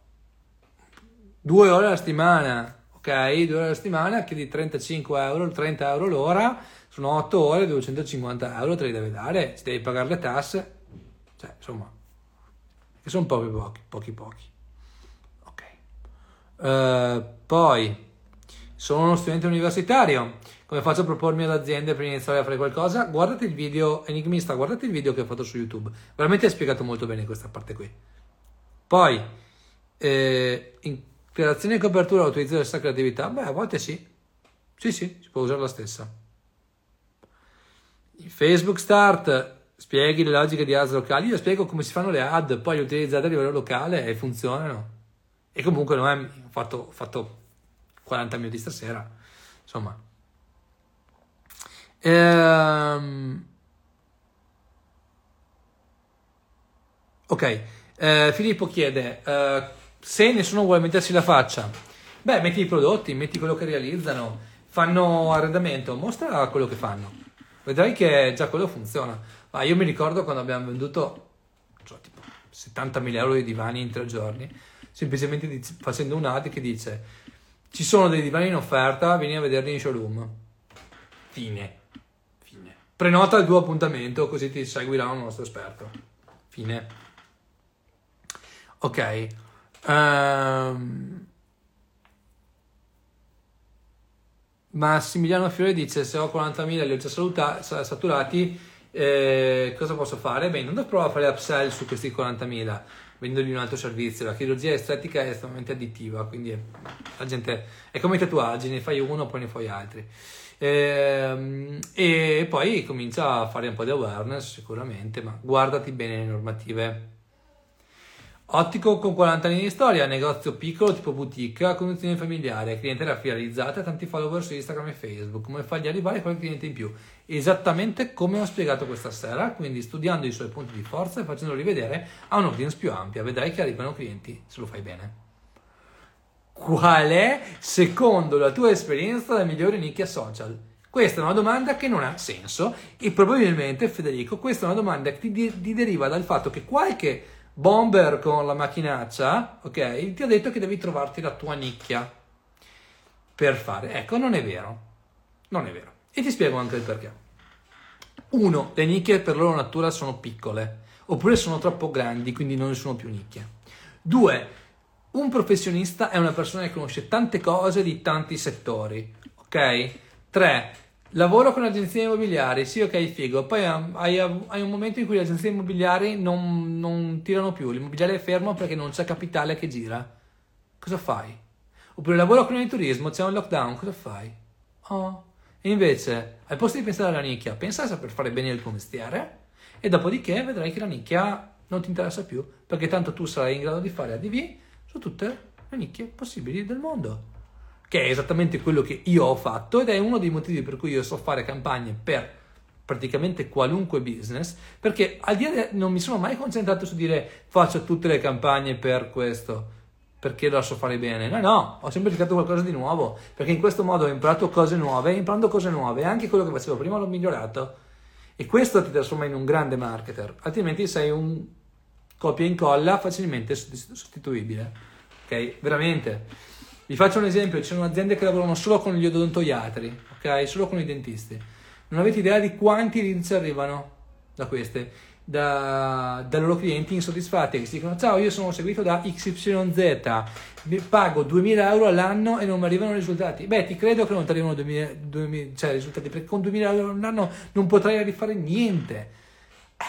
due ore alla settimana, ok? Due ore alla settimana, chiedi 35 euro, 30 euro l'ora, sono 8 ore, 250 euro te li devi dare, se devi pagare le tasse, cioè, insomma, che sono pochi pochi, pochi pochi. Ok. Uh, poi, sono uno studente universitario, come faccio a propormi all'azienda per iniziare a fare qualcosa? Guardate il video, enigmista, guardate il video che ho fatto su YouTube. Veramente hai spiegato molto bene questa parte qui. Poi, eh, in creazione e copertura utilizzo la stessa creatività? Beh, a volte sì. Sì, sì, si può usare la stessa. In Facebook Start spieghi le logiche di ads locali, io spiego come si fanno le ad, poi le utilizzate a livello locale e funzionano. E comunque non è, fatto, fatto 40 minuti stasera, insomma. Ehm... Ok, eh, Filippo chiede eh, se nessuno vuole mettersi la faccia. Beh, metti i prodotti, metti quello che realizzano, fanno arredamento, mostra quello che fanno. Vedrai che già quello funziona. Ma io mi ricordo quando abbiamo venduto cioè, tipo 70.000 euro di divani in tre giorni, semplicemente dic- facendo un ad che dice ci sono dei divani in offerta, vieni a vederli in showroom. Fine. Prenota il tuo appuntamento così ti seguirà un nostro esperto. Fine. Ok. Um... Massimiliano Fiore dice se ho 40.000 li ho già saluta- saturati eh, cosa posso fare? Beh, non provare a fare upsell su questi 40.000 vendendogli un altro servizio la chirurgia estetica è estremamente additiva quindi la gente è come i tatuaggi ne fai uno poi ne fai altri e, ehm, e poi comincia a fare un po' di awareness sicuramente, ma guardati bene le normative. Ottico con 40 anni di storia, negozio piccolo tipo boutique, conduzione familiare, clientela finalizzata, tanti follower su Instagram e Facebook, come fargli arrivare qualche cliente in più. Esattamente come ho spiegato questa sera, quindi studiando i suoi punti di forza e facendoli vedere a un'audience più ampia, vedrai che arrivano clienti se lo fai bene. Qual è, secondo la tua esperienza, la migliore nicchia social? Questa è una domanda che non ha senso e probabilmente, Federico, questa è una domanda che ti, ti deriva dal fatto che qualche bomber con la macchinaccia, ok, ti ha detto che devi trovarti la tua nicchia per fare. Ecco, non è vero. Non è vero. E ti spiego anche il perché. Uno, le nicchie per loro natura sono piccole, oppure sono troppo grandi, quindi non sono più nicchie. Due, un professionista è una persona che conosce tante cose di tanti settori, ok? 3. Lavoro con agenzie immobiliari, sì ok figo, poi hai, hai un momento in cui le agenzie immobiliari non, non tirano più, l'immobiliare è fermo perché non c'è capitale che gira. Cosa fai? Oppure lavoro con il turismo, c'è un lockdown, cosa fai? Oh. E invece, al posto di pensare alla nicchia, pensa a saper fare bene il tuo mestiere e dopodiché vedrai che la nicchia non ti interessa più, perché tanto tu sarai in grado di fare ADV su tutte le nicchie possibili del mondo. Che è esattamente quello che io ho fatto ed è uno dei motivi per cui io so fare campagne per praticamente qualunque business, perché al di là non mi sono mai concentrato su dire faccio tutte le campagne per questo. perché lo so fare bene. No, no, ho sempre cercato qualcosa di nuovo, perché in questo modo ho imparato cose nuove, imparando cose nuove, anche quello che facevo prima l'ho migliorato. E questo ti trasforma in un grande marketer, altrimenti sei un copia e incolla facilmente sostituibile. Ok? Veramente. Vi faccio un esempio, ci sono aziende che lavorano solo con gli odontoiatri, ok? Solo con i dentisti. Non avete idea di quanti leads arrivano da queste da, dai loro clienti insoddisfatti che si dicono ciao io sono seguito da XYZ pago 2000 euro all'anno e non mi arrivano risultati beh ti credo che non ti arrivano 2000, 2000 cioè, risultati perché con 2000 euro all'anno non potrai rifare niente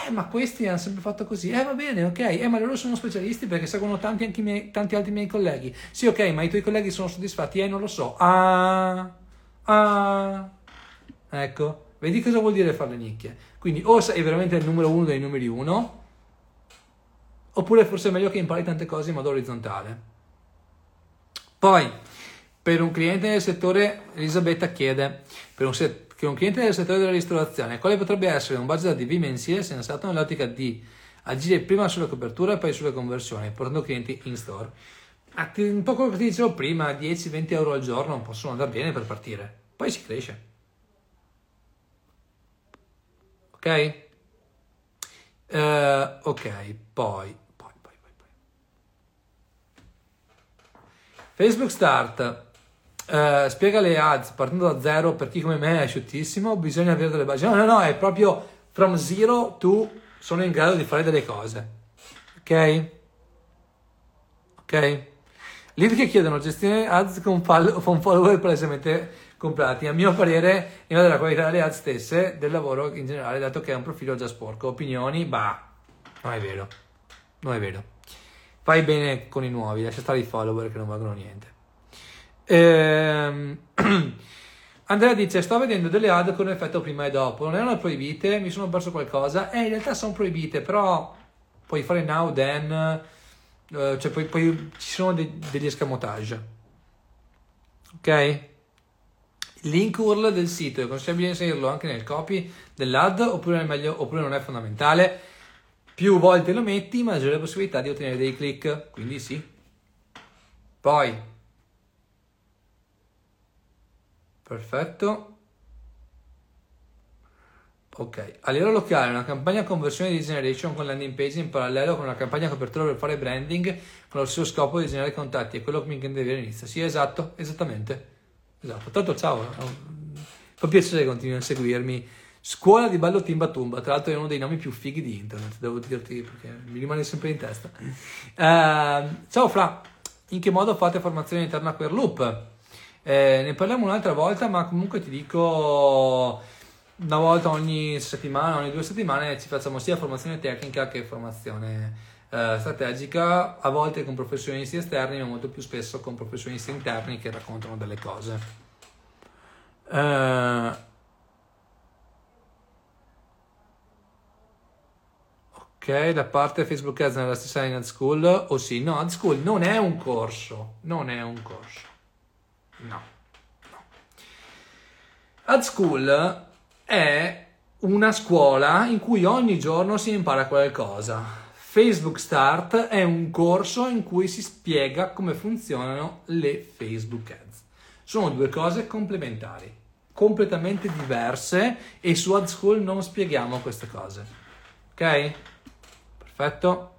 eh ma questi hanno sempre fatto così. Eh va bene ok. Eh ma loro sono specialisti perché seguono tanti, miei, tanti altri miei colleghi. Sì ok ma i tuoi colleghi sono soddisfatti? Eh non lo so. Ah ah. Ecco. Vedi cosa vuol dire fare le nicchie. Quindi o sei veramente il numero uno dei numeri uno, oppure forse è meglio che impari tante cose in modo orizzontale. Poi, per un cliente del settore, Elisabetta chiede, per un, set, per un cliente del settore della ristorazione, quale potrebbe essere un budget ADV mensile sensato nell'ottica di agire prima sulla copertura e poi sulle conversioni, portando clienti in store? Un po' quello che ti dicevo prima, 10-20 euro al giorno possono andare bene per partire, poi si cresce. ok? Uh, ok, poi, poi, poi. Facebook Start. Uh, spiega le ads partendo da zero per chi come me è asciuttissimo, bisogna avere delle basi. No, no, no, è proprio from zero to sono in grado di fare delle cose. Ok? Ok? Lead che chiedono gestione ads con, con follower palesemente comprati. A mio parere, in della qualità delle ad stesse, del lavoro in generale, dato che è un profilo già sporco. Opinioni, bah, non è vero. Non è vero. Fai bene con i nuovi, lascia stare i follower che non valgono niente. Ehm... Andrea dice: Sto vedendo delle ad con effetto prima e dopo. Non erano proibite? Mi sono perso qualcosa? Eh, in realtà sono proibite, però puoi fare now, then. Eh, cioè, poi, poi ci sono de- degli escamotage. Ok? link URL del sito, è consigliabile inserirlo anche nel copy dell'ad oppure, meglio, oppure non è fondamentale. Più volte lo metti, maggiore possibilità di ottenere dei click, quindi sì. Poi, perfetto. Ok, a livello locale una campagna conversione di generation con landing page in parallelo con una campagna copertura per fare branding con lo stesso scopo di generare contatti, è quello che mi intendevi all'inizio. Sì, esatto, esattamente. Esatto, tanto ciao, fa piacere continui a seguirmi. Scuola di ballo Timbatumba, tra l'altro è uno dei nomi più fighi di internet, devo dirti perché mi rimane sempre in testa. Uh, ciao Fra, in che modo fate formazione interna per Loop? Eh, ne parliamo un'altra volta, ma comunque ti dico una volta ogni settimana, ogni due settimane ci facciamo sia formazione tecnica che formazione eh, strategica, a volte con professionisti esterni, ma molto più spesso con professionisti interni che raccontano delle cose. Eh, ok, da parte Facebook Ads nella stessa linea Ad School, o oh sì, no, Ad School non è un corso, non è un corso, no, no. Ad School è una scuola in cui ogni giorno si impara qualcosa Facebook Start è un corso in cui si spiega come funzionano le Facebook Ads. Sono due cose complementari, completamente diverse e su Ad School non spieghiamo queste cose. Ok? Perfetto.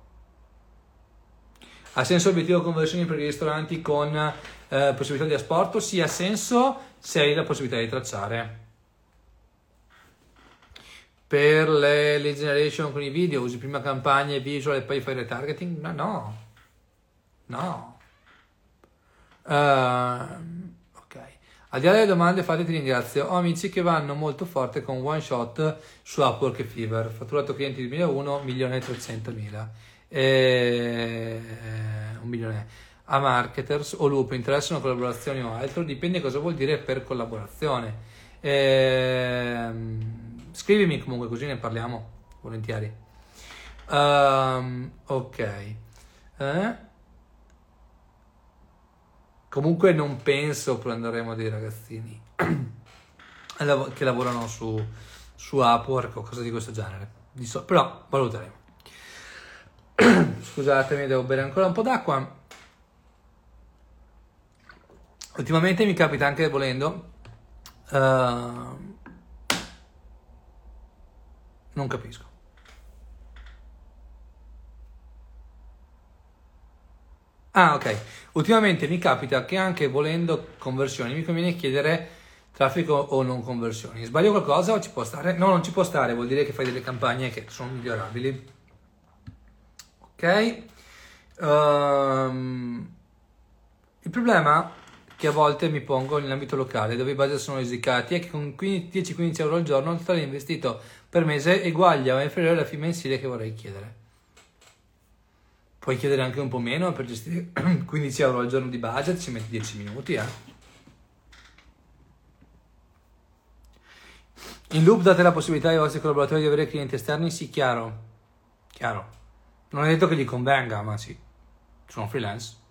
Ha senso obiettivo conversioni per i ristoranti con eh, possibilità di asporto? Sì, ha senso se hai la possibilità di tracciare per le lead generation con i video usi prima campagne visual e poi fai retargeting? No, no, no. Uh. Al di là delle domande fatte ti ringrazio. Ho amici che vanno molto forte con one shot su Upwork e Fever. Fatturato clienti 2001, 1.300.000. E... un milione. A marketers o loop interessano collaborazioni o altro? Dipende cosa vuol dire per collaborazione. Ehm Scrivimi comunque così ne parliamo volentieri. Um, ok. Eh? Comunque non penso prenderemo dei ragazzini che lavorano su, su Upwork o cose di questo genere. Però valuteremo. Scusatemi, devo bere ancora un po' d'acqua. ultimamente mi capita anche volendo. Uh, non capisco. Ah, ok. Ultimamente mi capita che anche volendo conversioni mi conviene chiedere traffico o non conversioni. Sbaglio qualcosa o ci può stare? No, non ci può stare, vuol dire che fai delle campagne che sono migliorabili. Ok? Um, il problema che a volte mi pongo nell'ambito locale, dove i budget sono risicati, è che con 10-15 euro al giorno il totale investito per mese eguaglia o è inferiore alla fine mensile che vorrei chiedere. Puoi chiedere anche un po' meno per gestire 15 euro al giorno di budget, ci metti 10 minuti, eh. In loop date la possibilità ai vostri collaboratori di avere clienti esterni? Sì, chiaro. Chiaro. Non è detto che gli convenga, ma sì. Sono freelance.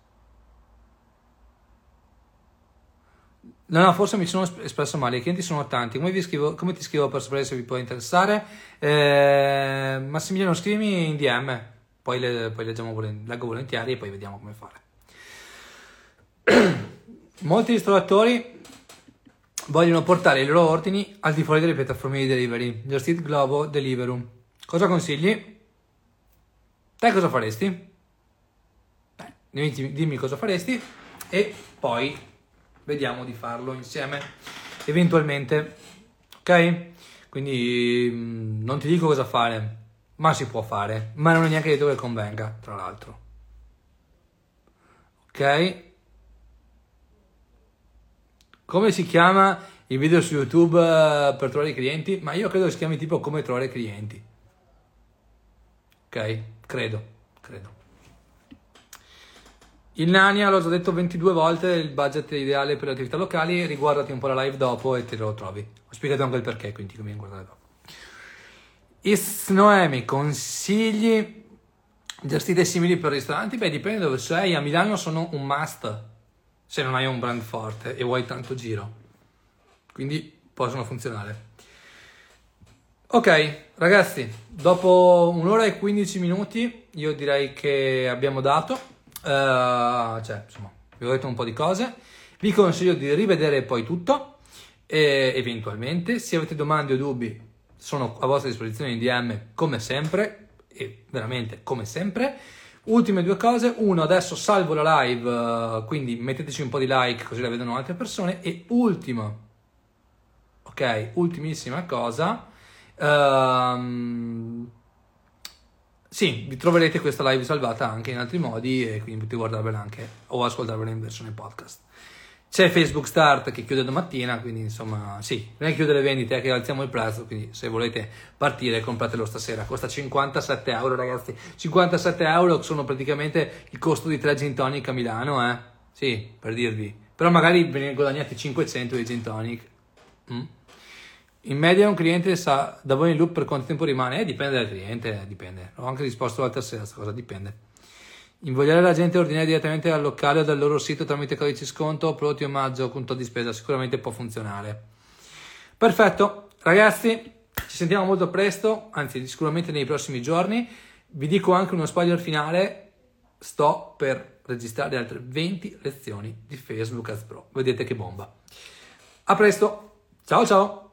No, no, forse mi sono espresso male. I clienti sono tanti. Come, scrivo, come ti scrivo per sapere se vi può interessare? Eh, Massimiliano, scrivimi in DM. Poi, le, poi leggiamo, leggo volentieri e poi vediamo come fare. Molti ristoratori vogliono portare i loro ordini al di fuori delle piattaforme di delivery, Just Eat, Globo, Deliveroo. Cosa consigli? Te cosa faresti? Beh, dimmi, cosa faresti e poi vediamo di farlo insieme, eventualmente. Ok? Quindi mm, non ti dico cosa fare, ma si può fare, ma non è neanche detto che convenga, tra l'altro. Ok? Come si chiama il video su YouTube uh, per trovare i clienti? Ma io credo si chiami tipo come trovare clienti. Ok? Credo, credo. Il Nania, l'ho già detto 22 volte, il budget ideale per le attività locali, riguardati un po' la live dopo e te lo trovi. Ho spiegato anche il perché, quindi conviene guardare dopo. Is Noemi, consigli gestite simili per ristoranti? Beh, dipende dove sei. A Milano sono un must se non hai un brand forte e vuoi tanto giro. Quindi possono funzionare. Ok, ragazzi, dopo un'ora e 15 minuti io direi che abbiamo dato, uh, cioè insomma, vi ho detto un po' di cose, vi consiglio di rivedere poi tutto e eventualmente se avete domande o dubbi sono a vostra disposizione in DM come sempre e veramente come sempre. Ultime due cose, uno adesso salvo la live, uh, quindi metteteci un po' di like così la vedono altre persone e ultimo, ok, ultimissima cosa, um, sì, vi troverete questa live salvata anche in altri modi e quindi potete guardarvela anche o ascoltarvela in versione podcast. C'è Facebook Start che chiude domattina, quindi insomma, sì, non è chiude le vendite, è che alziamo il prezzo, quindi se volete partire compratelo stasera. Costa 57 euro, ragazzi. 57 euro sono praticamente il costo di tre gin tonic a Milano, eh? Sì, per dirvi. Però magari ve ne guadagnate 500 di gin tonic. Mm? In media un cliente sa da voi in loop per quanto tempo rimane? Eh, dipende dal cliente, dipende. Ho anche risposto l'altra sera, questa cosa dipende. Invogliare la gente a ordinare direttamente dal locale o dal loro sito tramite codice sconto, prodotti omaggio conto di spesa sicuramente può funzionare. Perfetto, ragazzi, ci sentiamo molto presto, anzi sicuramente nei prossimi giorni. Vi dico anche uno spoiler finale, sto per registrare altre 20 lezioni di Facebook Ads Pro. Vedete che bomba. A presto, ciao ciao!